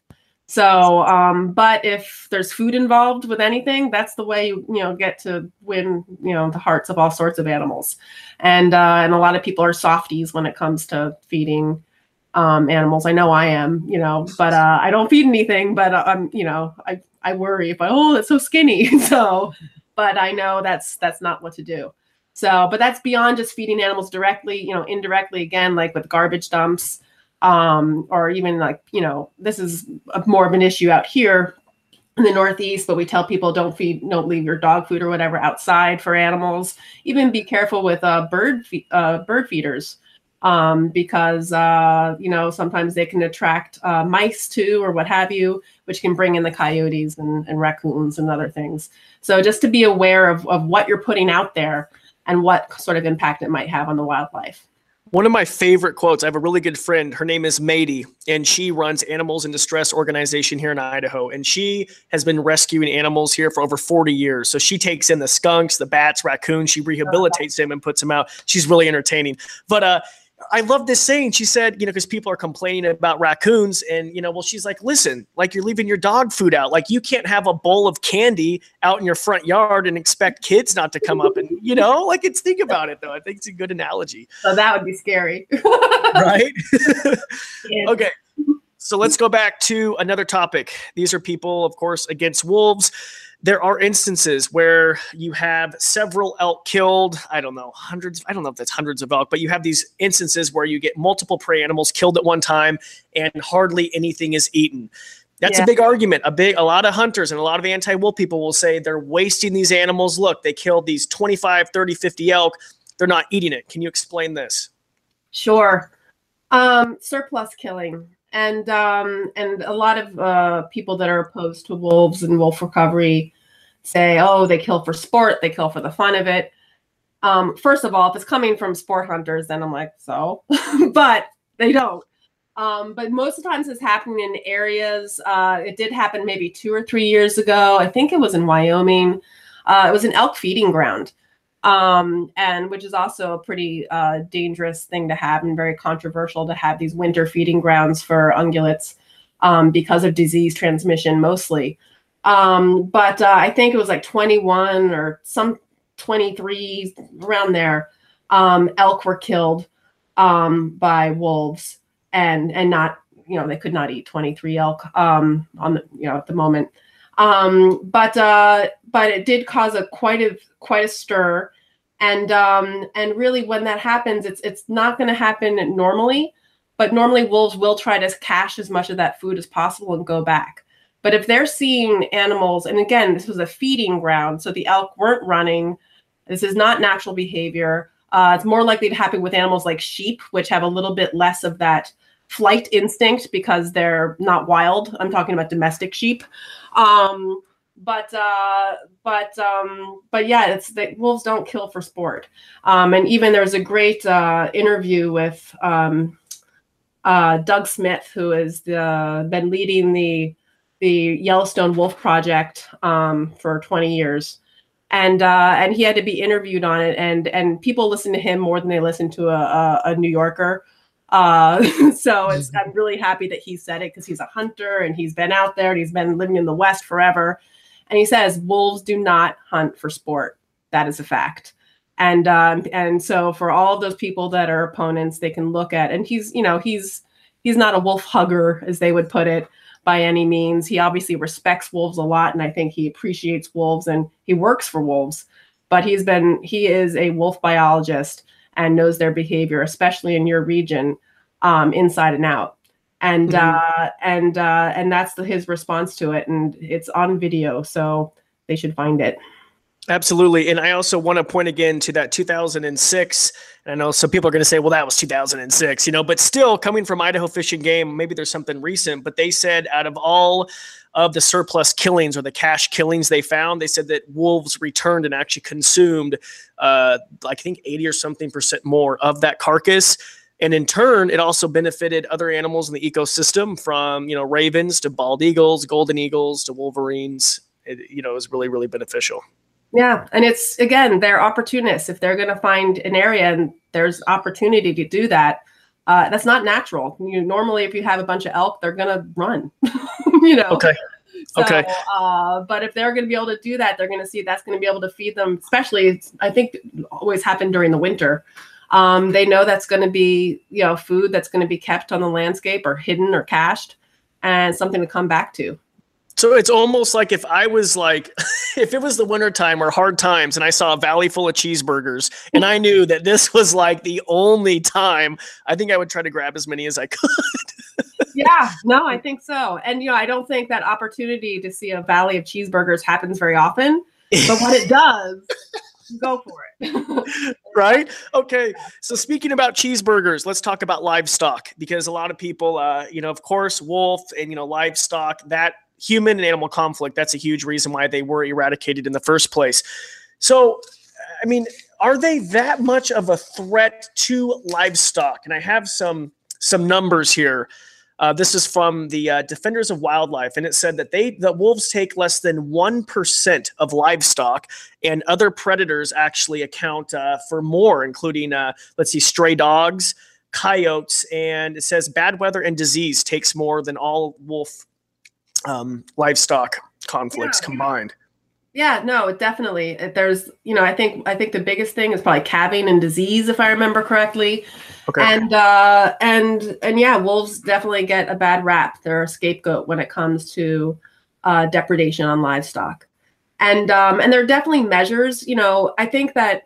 So, um, but if there's food involved with anything, that's the way you you know get to win you know the hearts of all sorts of animals, and uh, and a lot of people are softies when it comes to feeding um, animals. I know I am, you know, but uh, I don't feed anything. But uh, I'm, you know, I I worry if I oh that's so skinny. so, but I know that's that's not what to do. So, but that's beyond just feeding animals directly. You know, indirectly again, like with garbage dumps um, or even like you know this is a, more of an issue out here in the northeast but we tell people don't feed don't leave your dog food or whatever outside for animals. Even be careful with uh, bird fe- uh, bird feeders. Um, because uh, you know sometimes they can attract uh, mice too or what have you which can bring in the coyotes and, and raccoons and other things. So just to be aware of, of what you're putting out there and what sort of impact it might have on the wildlife One of my favorite quotes. I have a really good friend. Her name is Mady, and she runs Animals in Distress organization here in Idaho. And she has been rescuing animals here for over 40 years. So she takes in the skunks, the bats, raccoons. She rehabilitates them and puts them out. She's really entertaining. But uh, I love this saying. She said, you know, because people are complaining about raccoons, and you know, well, she's like, listen, like you're leaving your dog food out. Like you can't have a bowl of candy out in your front yard and expect kids not to come up and you know, like it's think about it though. I think it's a good analogy. So that would be scary, right? okay. So let's go back to another topic. These are people, of course, against wolves there are instances where you have several elk killed. I don't know, hundreds, I don't know if that's hundreds of elk, but you have these instances where you get multiple prey animals killed at one time and hardly anything is eaten. That's yeah. a big argument. A big a lot of hunters and a lot of anti-wolf people will say they're wasting these animals. Look, they killed these 25, 30, 50 elk. They're not eating it. Can you explain this? Sure. Um, surplus killing and um, and a lot of uh, people that are opposed to wolves and wolf recovery say, oh, they kill for sport, they kill for the fun of it. Um, first of all, if it's coming from sport hunters, then I'm like, so, but they don't. Um, but most of the times it's happening in areas. Uh, it did happen maybe two or three years ago. I think it was in Wyoming. Uh, it was an elk feeding ground um, and which is also a pretty uh, dangerous thing to have and very controversial to have these winter feeding grounds for ungulates um, because of disease transmission mostly. Um, but uh, I think it was like 21 or some 23 around there. Um, elk were killed um, by wolves and and not you know they could not eat 23 elk um, on the you know at the moment. Um, but uh, but it did cause a quite a quite a stir, and um, and really when that happens, it's it's not going to happen normally. But normally wolves will try to cache as much of that food as possible and go back. But if they're seeing animals, and again, this was a feeding ground, so the elk weren't running. This is not natural behavior. Uh, it's more likely to happen with animals like sheep, which have a little bit less of that flight instinct because they're not wild. I'm talking about domestic sheep. Um, but uh, but um, but yeah, it's that wolves don't kill for sport. Um, and even there's a great uh, interview with um, uh, Doug Smith, who has been leading the the Yellowstone Wolf Project um, for 20 years. And uh, and he had to be interviewed on it, and and people listen to him more than they listen to a, a, a New Yorker. Uh, so I'm really happy that he said it because he's a hunter and he's been out there and he's been living in the West forever. And he says wolves do not hunt for sport. That is a fact. And um, and so for all of those people that are opponents, they can look at and he's you know he's he's not a wolf hugger as they would put it by any means. He obviously respects wolves a lot, and I think he appreciates wolves and he works for wolves. But he's been he is a wolf biologist and knows their behavior, especially in your region, um, inside and out and mm-hmm. uh, and uh, and that's the, his response to it, and it's on video, so they should find it. Absolutely. And I also want to point again to that 2006. And I know some people are going to say, well, that was 2006, you know, but still coming from Idaho Fish and Game, maybe there's something recent, but they said out of all of the surplus killings or the cache killings they found, they said that wolves returned and actually consumed, uh, I think 80 or something percent more of that carcass and in turn it also benefited other animals in the ecosystem from you know ravens to bald eagles golden eagles to wolverines it, you know it was really really beneficial yeah and it's again they're opportunists if they're going to find an area and there's opportunity to do that uh, that's not natural you normally if you have a bunch of elk they're going to run you know okay so, okay. Uh, but if they're going to be able to do that, they're going to see that's going to be able to feed them. Especially, I think, always happen during the winter. Um, they know that's going to be, you know, food that's going to be kept on the landscape or hidden or cached and something to come back to. So it's almost like if I was like, if it was the wintertime or hard times and I saw a valley full of cheeseburgers and I knew that this was like the only time, I think I would try to grab as many as I could. yeah, no, I think so. And, you know, I don't think that opportunity to see a valley of cheeseburgers happens very often. But what it does go for it. right? Okay. So speaking about cheeseburgers, let's talk about livestock because a lot of people, uh, you know, of course, wolf and you know livestock that human and animal conflict. That's a huge reason why they were eradicated in the first place. So, I mean, are they that much of a threat to livestock? And I have some some numbers here. Uh, this is from the uh, Defenders of Wildlife, and it said that they the wolves take less than one percent of livestock, and other predators actually account uh, for more, including uh, let's see, stray dogs, coyotes, and it says bad weather and disease takes more than all wolf um, livestock conflicts yeah. combined. Yeah, no, definitely. There's, you know, I think I think the biggest thing is probably calving and disease, if I remember correctly. Okay. And uh, and and yeah, wolves definitely get a bad rap. They're a scapegoat when it comes to uh, depredation on livestock. And um, and there are definitely measures. You know, I think that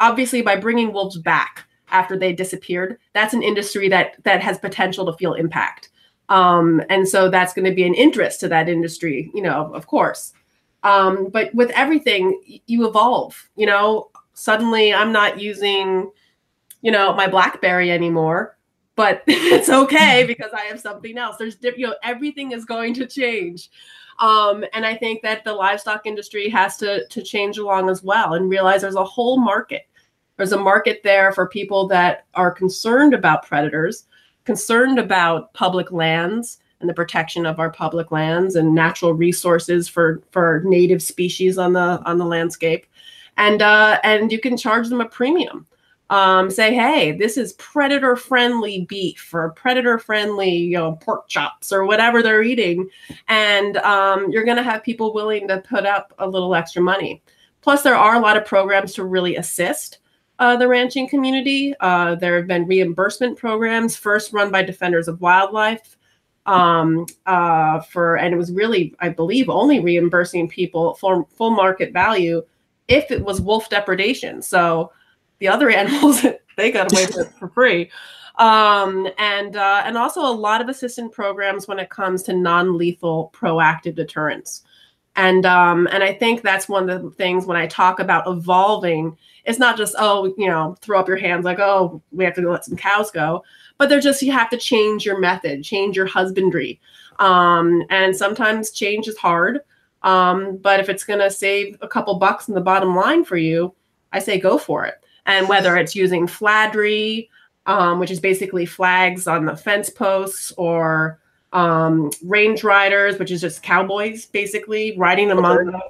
obviously by bringing wolves back after they disappeared, that's an industry that that has potential to feel impact. Um, and so that's going to be an interest to that industry. You know, of course. Um, but with everything, you evolve. You know, suddenly I'm not using, you know, my BlackBerry anymore, but it's okay because I have something else. There's, you know, everything is going to change. Um, and I think that the livestock industry has to to change along as well and realize there's a whole market. There's a market there for people that are concerned about predators, concerned about public lands, and the protection of our public lands and natural resources for for native species on the on the landscape. And uh, and you can charge them a premium. Um, say hey this is predator friendly beef or predator friendly you know pork chops or whatever they're eating. And um, you're going to have people willing to put up a little extra money. Plus there are a lot of programs to really assist uh, the ranching community. Uh, there have been reimbursement programs, first run by Defenders of Wildlife, um, uh, for, and it was really, I believe, only reimbursing people for full market value if it was wolf depredation. So the other animals, they got away with it for free. Um, and uh, and also a lot of assistance programs when it comes to non-lethal proactive deterrence. And um, and I think that's one of the things when I talk about evolving, it's not just oh you know throw up your hands like oh we have to let some cows go, but they're just you have to change your method, change your husbandry. Um, and sometimes change is hard. Um, but if it's to save a couple bucks in the bottom line for you, I say go for it. And whether it's using fladry, um, which is basically flags on the fence posts, or um, range riders, which is just cowboys basically riding among the,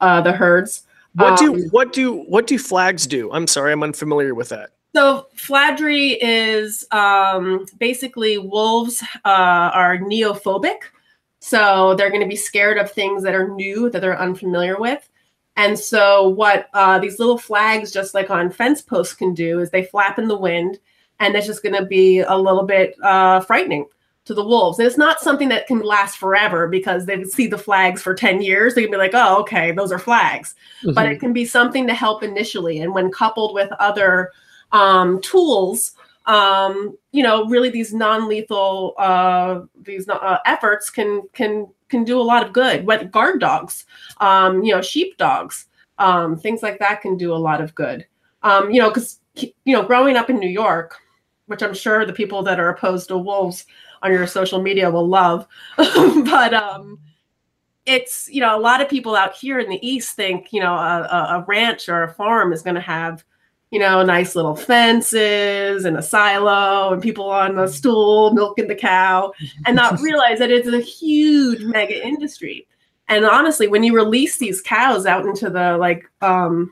uh, the herds. What do um, what do what do flags do? I'm sorry, I'm unfamiliar with that. So fladry is um, basically wolves uh, are neophobic. So they're going to be scared of things that are new that they're unfamiliar with. And so what uh, these little flags, just like on fence posts, can do is they flap in the wind, and it's just going to be a little bit uh, frightening to the wolves. And it's not something that can last forever because they would see the flags for 10 years. They can be like, oh, okay, those are flags. Mm-hmm. But it can be something to help initially. And when coupled with other um, tools um, you know really these non-lethal uh, these uh, efforts can can can do a lot of good what guard dogs um, you know sheep dogs um, things like that can do a lot of good um, you know because you know growing up in new york which i'm sure the people that are opposed to wolves on your social media will love but um it's you know a lot of people out here in the east think you know a, a ranch or a farm is going to have you know, nice little fences and a silo and people on a stool milking the cow and not realize that it's a huge mega industry. And honestly, when you release these cows out into the like um,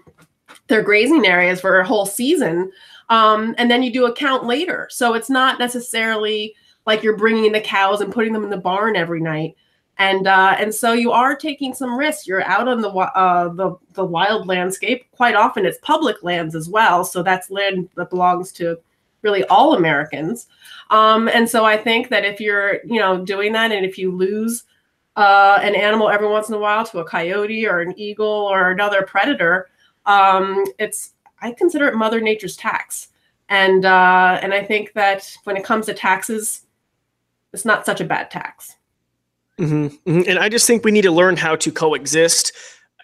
their grazing areas for a whole season, um, and then you do a count later. So it's not necessarily like you're bringing in the cows and putting them in the barn every night and uh, and so you are taking some risks. You're out on the uh, the the wild landscape. Quite often, it's public lands as well. So that's land that belongs to really all Americans. Um, and so I think that if you're you know doing that, and if you lose uh, an animal every once in a while to a coyote or an eagle or another predator, um, it's I consider it Mother Nature's tax. And uh, and I think that when it comes to taxes, it's not such a bad tax. Mm-hmm, mm-hmm. And I just think we need to learn how to coexist.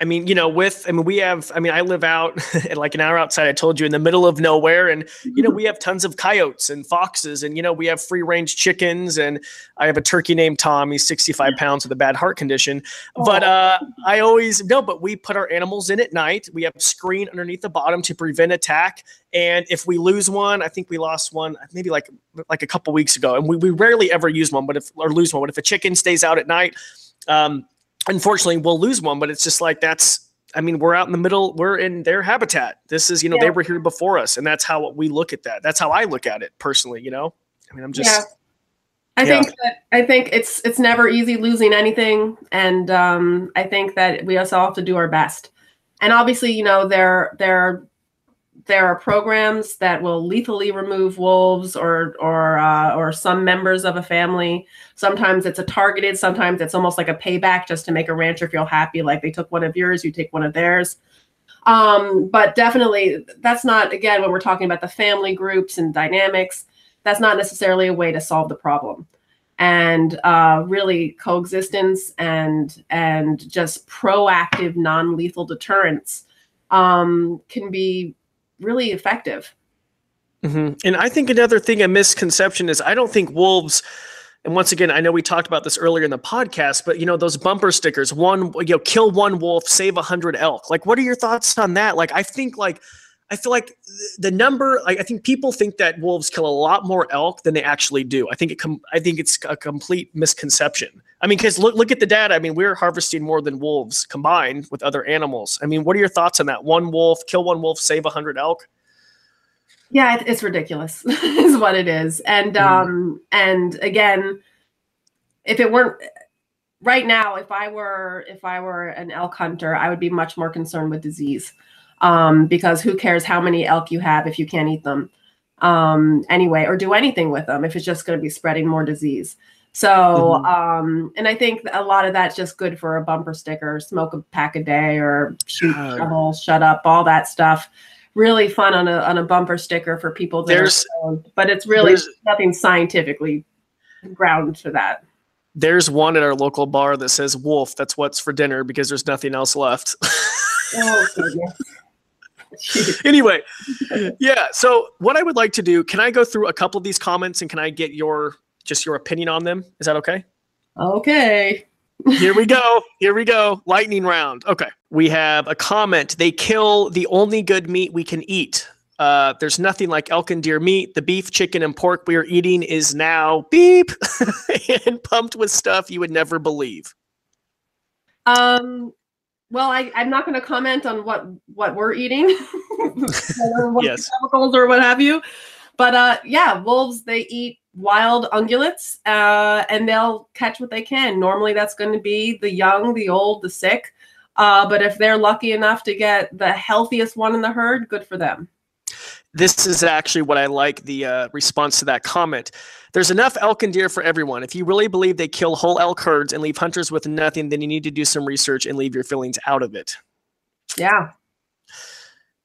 I mean, you know, with, I mean, we have, I mean, I live out like an hour outside, I told you, in the middle of nowhere. And, you know, we have tons of coyotes and foxes and, you know, we have free range chickens. And I have a turkey named Tom. He's 65 pounds with a bad heart condition. But uh, I always, no, but we put our animals in at night. We have screen underneath the bottom to prevent attack. And if we lose one, I think we lost one maybe like like a couple weeks ago. And we, we rarely ever use one, but if, or lose one. But if a chicken stays out at night, um, unfortunately we'll lose one but it's just like that's i mean we're out in the middle we're in their habitat this is you know yeah. they were here before us and that's how we look at that that's how i look at it personally you know i mean i'm just yeah. I yeah. think that I think it's it's never easy losing anything, and um, I think that we also have to do our best. And obviously, you know, there there there are programs that will lethally remove wolves or or uh, or some members of a family. Sometimes it's a targeted. Sometimes it's almost like a payback just to make a rancher feel happy, like they took one of yours, you take one of theirs. Um, but definitely, that's not again when we're talking about the family groups and dynamics. That's not necessarily a way to solve the problem. And uh, really, coexistence and and just proactive, non-lethal deterrence um, can be really effective. Mm-hmm. And I think another thing, a misconception is I don't think wolves. And once again, I know we talked about this earlier in the podcast, but you know those bumper stickers, one you know, kill one wolf, save a hundred elk. Like, what are your thoughts on that? Like, I think like I feel like the number. Like, I think people think that wolves kill a lot more elk than they actually do. I think it. Com- I think it's a complete misconception. I mean, because look look at the data. I mean, we're harvesting more than wolves combined with other animals. I mean, what are your thoughts on that? One wolf, kill one wolf, save a hundred elk. Yeah, it's ridiculous, is what it is. And mm. um, and again, if it weren't right now, if I were if I were an elk hunter, I would be much more concerned with disease um, because who cares how many elk you have if you can't eat them um, anyway or do anything with them if it's just going to be spreading more disease. So, mm-hmm. um, and I think a lot of that's just good for a bumper sticker, smoke a pack a day or shoot shovel, shut up, all that stuff. Really fun on a on a bumper sticker for people. There's, but it's really nothing scientifically ground to that. There's one at our local bar that says "Wolf." That's what's for dinner because there's nothing else left. oh. anyway, yeah. So what I would like to do, can I go through a couple of these comments and can I get your just your opinion on them? Is that okay? Okay. Here we go. Here we go. Lightning round. Okay. We have a comment. They kill the only good meat we can eat. Uh, there's nothing like elk and deer meat. The beef, chicken, and pork we are eating is now beep and pumped with stuff you would never believe. Um, well, I, I'm not going to comment on what what we're eating, what yes. chemicals or what have you. But uh, yeah, wolves they eat wild ungulates uh, and they'll catch what they can. Normally, that's going to be the young, the old, the sick. Uh, but if they're lucky enough to get the healthiest one in the herd, good for them. This is actually what I like the uh, response to that comment. There's enough elk and deer for everyone. If you really believe they kill whole elk herds and leave hunters with nothing, then you need to do some research and leave your feelings out of it. Yeah.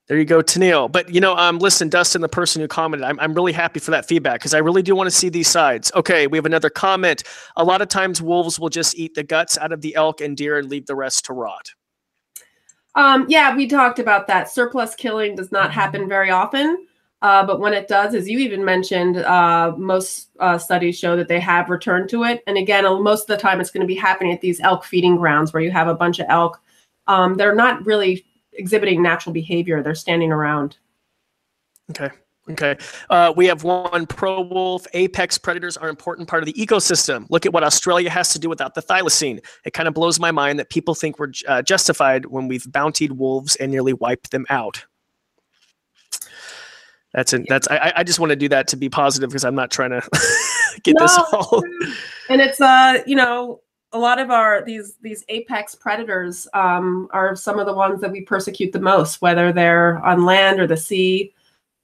There you go, Tennille. But you know, um, listen, Dustin, the person who commented, I'm, I'm really happy for that feedback because I really do want to see these sides. Okay, we have another comment. A lot of times, wolves will just eat the guts out of the elk and deer and leave the rest to rot. Um, yeah, we talked about that. Surplus killing does not happen very often. Uh, but when it does, as you even mentioned, uh, most uh, studies show that they have returned to it. And again, most of the time, it's going to be happening at these elk feeding grounds where you have a bunch of elk. Um, they're not really exhibiting natural behavior; they're standing around. Okay. Okay. Uh, we have one pro wolf. Apex predators are an important part of the ecosystem. Look at what Australia has to do without the thylacine. It kind of blows my mind that people think we're uh, justified when we've bountied wolves and nearly wiped them out. That's it. That's I, I just want to do that to be positive because I'm not trying to get no, this all. And it's uh, you know, a lot of our these these apex predators um, are some of the ones that we persecute the most, whether they're on land or the sea.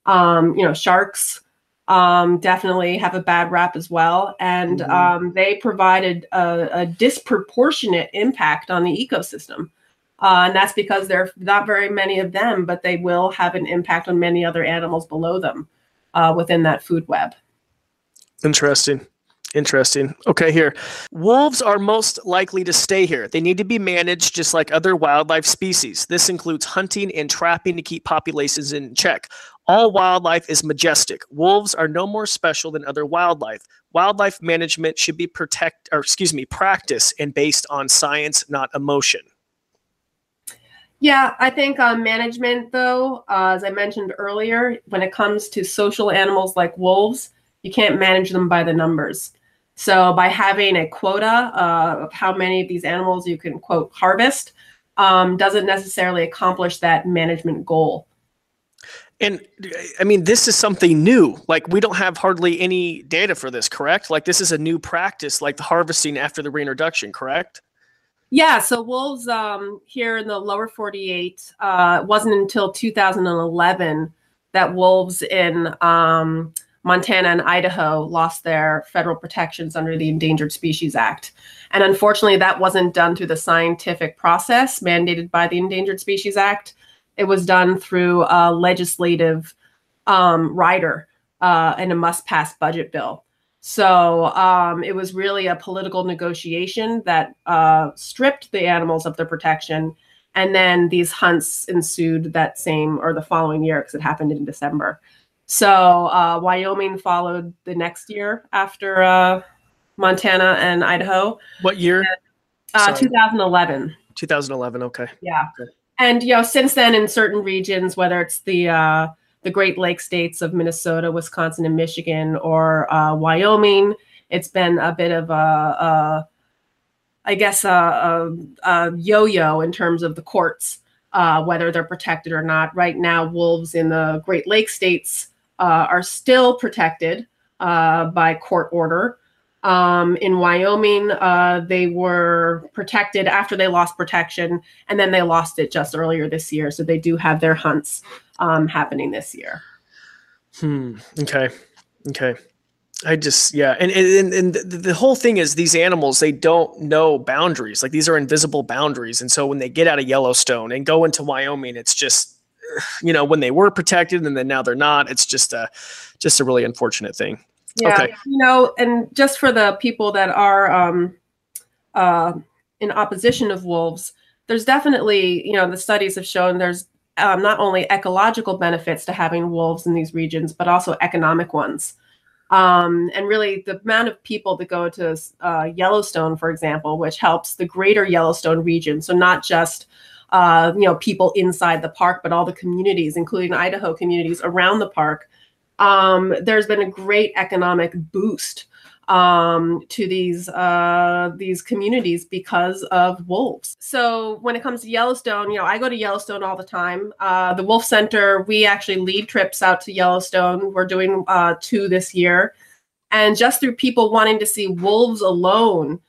Um, you know, sharks um, definitely have a bad rap as well, and mm-hmm. um, they provided a, a, disproportionate impact on the ecosystem. Uh, and that's because there are not very many of them, but they will have an impact on many other animals below them uh, within that food web. Interesting. Interesting. Okay, here. Wolves are most likely to stay here. They need to be managed just like other wildlife species. This includes hunting and trapping to keep populations in check. All wildlife is majestic. Wolves are no more special than other wildlife. Wildlife management should be protect or excuse me, practice and based on science, not emotion. Yeah, I think uh, management, though, uh, as I mentioned earlier, when it comes to social animals like wolves, you can't manage them by the numbers. So by having a quota uh, of how many of these animals you can quote harvest um, doesn't necessarily accomplish that management goal. And I mean, this is something new. Like we don't have hardly any data for this, correct? Like this is a new practice, like the harvesting after the reintroduction, correct? Yeah. So wolves um, here in the lower 48 uh, wasn't until 2011 that wolves in um, Montana and Idaho lost their federal protections under the Endangered Species Act. And unfortunately, that wasn't done through the scientific process mandated by the Endangered Species Act. It was done through a legislative um, rider uh, and a must pass budget bill. So um, it was really a political negotiation that uh, stripped the animals of their protection. And then these hunts ensued that same or the following year because it happened in December. So uh, Wyoming followed the next year after uh, Montana and Idaho. What year? Uh, 2011. 2011. Okay. Yeah. Okay. And you know, since then, in certain regions, whether it's the uh, the Great Lake states of Minnesota, Wisconsin, and Michigan, or uh, Wyoming, it's been a bit of a, a I guess a, a, a yo-yo in terms of the courts, uh, whether they're protected or not. Right now, wolves in the Great Lake states uh, are still protected uh, by court order. Um, in Wyoming, uh, they were protected after they lost protection, and then they lost it just earlier this year. So they do have their hunts um, happening this year. Hmm. Okay. Okay. I just yeah, and and and the, the whole thing is these animals they don't know boundaries. Like these are invisible boundaries, and so when they get out of Yellowstone and go into Wyoming, it's just you know when they were protected and then now they're not it's just a just a really unfortunate thing yeah okay. you know and just for the people that are um uh in opposition of wolves there's definitely you know the studies have shown there's um, not only ecological benefits to having wolves in these regions but also economic ones um, and really the amount of people that go to uh, yellowstone for example which helps the greater yellowstone region so not just uh, you know, people inside the park, but all the communities, including Idaho communities around the park. Um, there's been a great economic boost um, to these uh, these communities because of wolves. So when it comes to Yellowstone, you know, I go to Yellowstone all the time. Uh, the Wolf Center, we actually lead trips out to Yellowstone. We're doing uh, two this year, and just through people wanting to see wolves alone,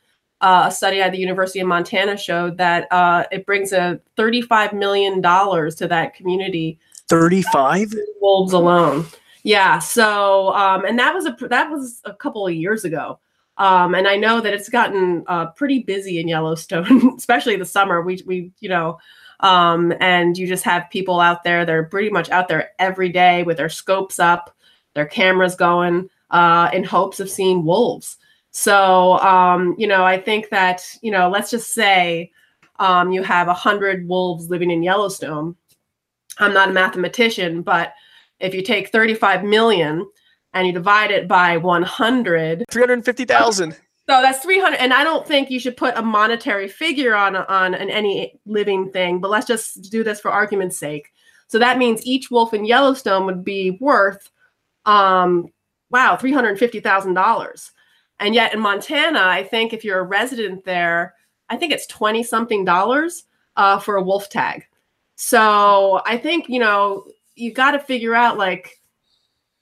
uh, a study at the University of Montana showed that uh, it brings a $35 million to that community. 35 wolves alone. Yeah. So, um, and that was a that was a couple of years ago. Um, and I know that it's gotten uh, pretty busy in Yellowstone, especially the summer. We we you know, um, and you just have people out there. They're pretty much out there every day with their scopes up, their cameras going, uh, in hopes of seeing wolves. So, um, you know, I think that, you know, let's just say um, you have a 100 wolves living in Yellowstone. I'm not a mathematician, but if you take 35 million and you divide it by 100, 350,000. So that's 300 and I don't think you should put a monetary figure on on an, any living thing, but let's just do this for argument's sake. So that means each wolf in Yellowstone would be worth um wow, $350,000. And yet in Montana, I think if you're a resident there, I think it's 20 something dollars uh, for a wolf tag. So I think, you know, you got to figure out like,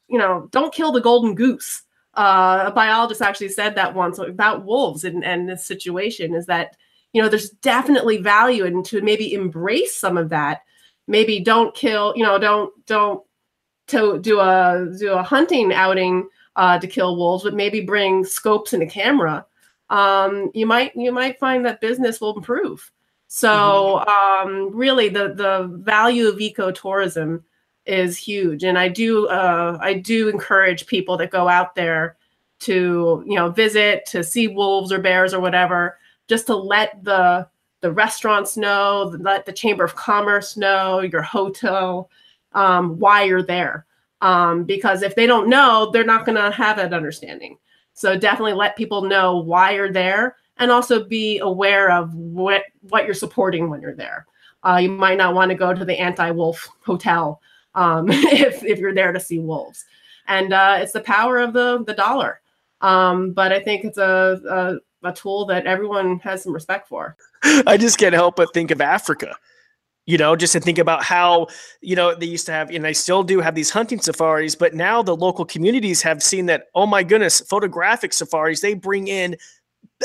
you know, don't kill the golden goose. Uh, a biologist actually said that once about wolves and, and this situation is that, you know, there's definitely value in to maybe embrace some of that. Maybe don't kill, you know, don't, don't to do a, do a hunting outing uh, to kill wolves, but maybe bring scopes and a camera, um, you might you might find that business will improve. So mm-hmm. um, really, the the value of ecotourism is huge, and I do uh, I do encourage people that go out there to you know visit to see wolves or bears or whatever just to let the the restaurants know let the chamber of commerce know your hotel um, why you're there. Um, because if they don't know they're not going to have that understanding. So definitely let people know why you're there and also be aware of what what you're supporting when you're there. Uh, you might not want to go to the anti-wolf hotel um, if, if you're there to see wolves and uh, it's the power of the the dollar um, but I think it's a, a, a tool that everyone has some respect for. I just can't help but think of Africa. You know, just to think about how, you know, they used to have, and they still do have these hunting safaris, but now the local communities have seen that, oh my goodness, photographic safaris, they bring in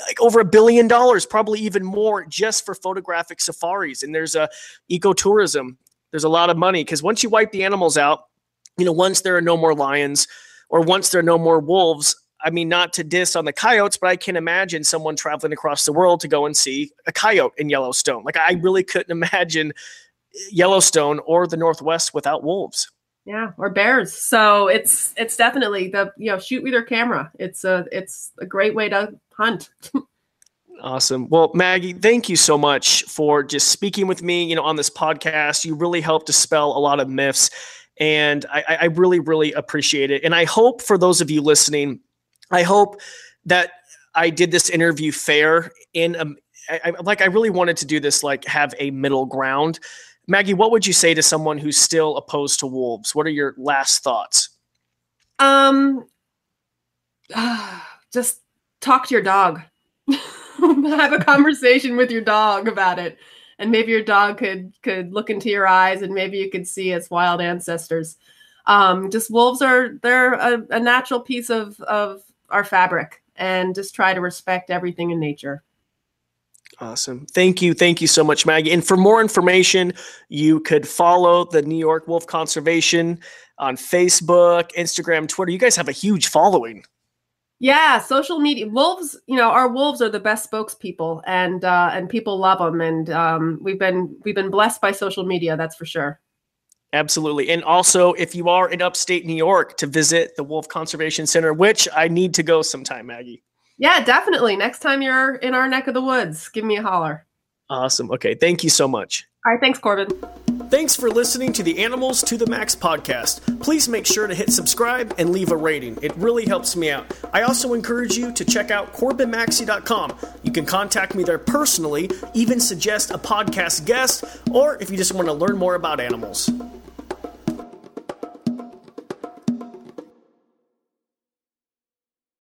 like over a billion dollars, probably even more just for photographic safaris. And there's a ecotourism. There's a lot of money because once you wipe the animals out, you know, once there are no more lions or once there are no more wolves, I mean, not to diss on the coyotes, but I can imagine someone traveling across the world to go and see a coyote in Yellowstone. Like, I really couldn't imagine Yellowstone or the Northwest without wolves. Yeah, or bears. So it's it's definitely the you know shoot with your camera. It's a it's a great way to hunt. Awesome. Well, Maggie, thank you so much for just speaking with me, you know, on this podcast. You really helped dispel a lot of myths and I, I really, really appreciate it. And I hope for those of you listening I hope that I did this interview fair in um, like I really wanted to do this like have a middle ground. Maggie, what would you say to someone who's still opposed to wolves? What are your last thoughts? Um just talk to your dog. have a conversation with your dog about it. And maybe your dog could could look into your eyes and maybe you could see its wild ancestors. Um, just wolves are they're a, a natural piece of of our fabric and just try to respect everything in nature. Awesome. Thank you. Thank you so much, Maggie. And for more information, you could follow the New York Wolf Conservation on Facebook, Instagram, Twitter. You guys have a huge following. Yeah, social media wolves. You know, our wolves are the best spokespeople, and uh, and people love them. And um, we've been we've been blessed by social media. That's for sure. Absolutely. And also, if you are in upstate New York, to visit the Wolf Conservation Center, which I need to go sometime, Maggie. Yeah, definitely. Next time you're in our neck of the woods, give me a holler. Awesome. Okay. Thank you so much. All right. Thanks, Corbin. Thanks for listening to the Animals to the Max podcast. Please make sure to hit subscribe and leave a rating. It really helps me out. I also encourage you to check out CorbinMaxey.com. You can contact me there personally, even suggest a podcast guest, or if you just want to learn more about animals.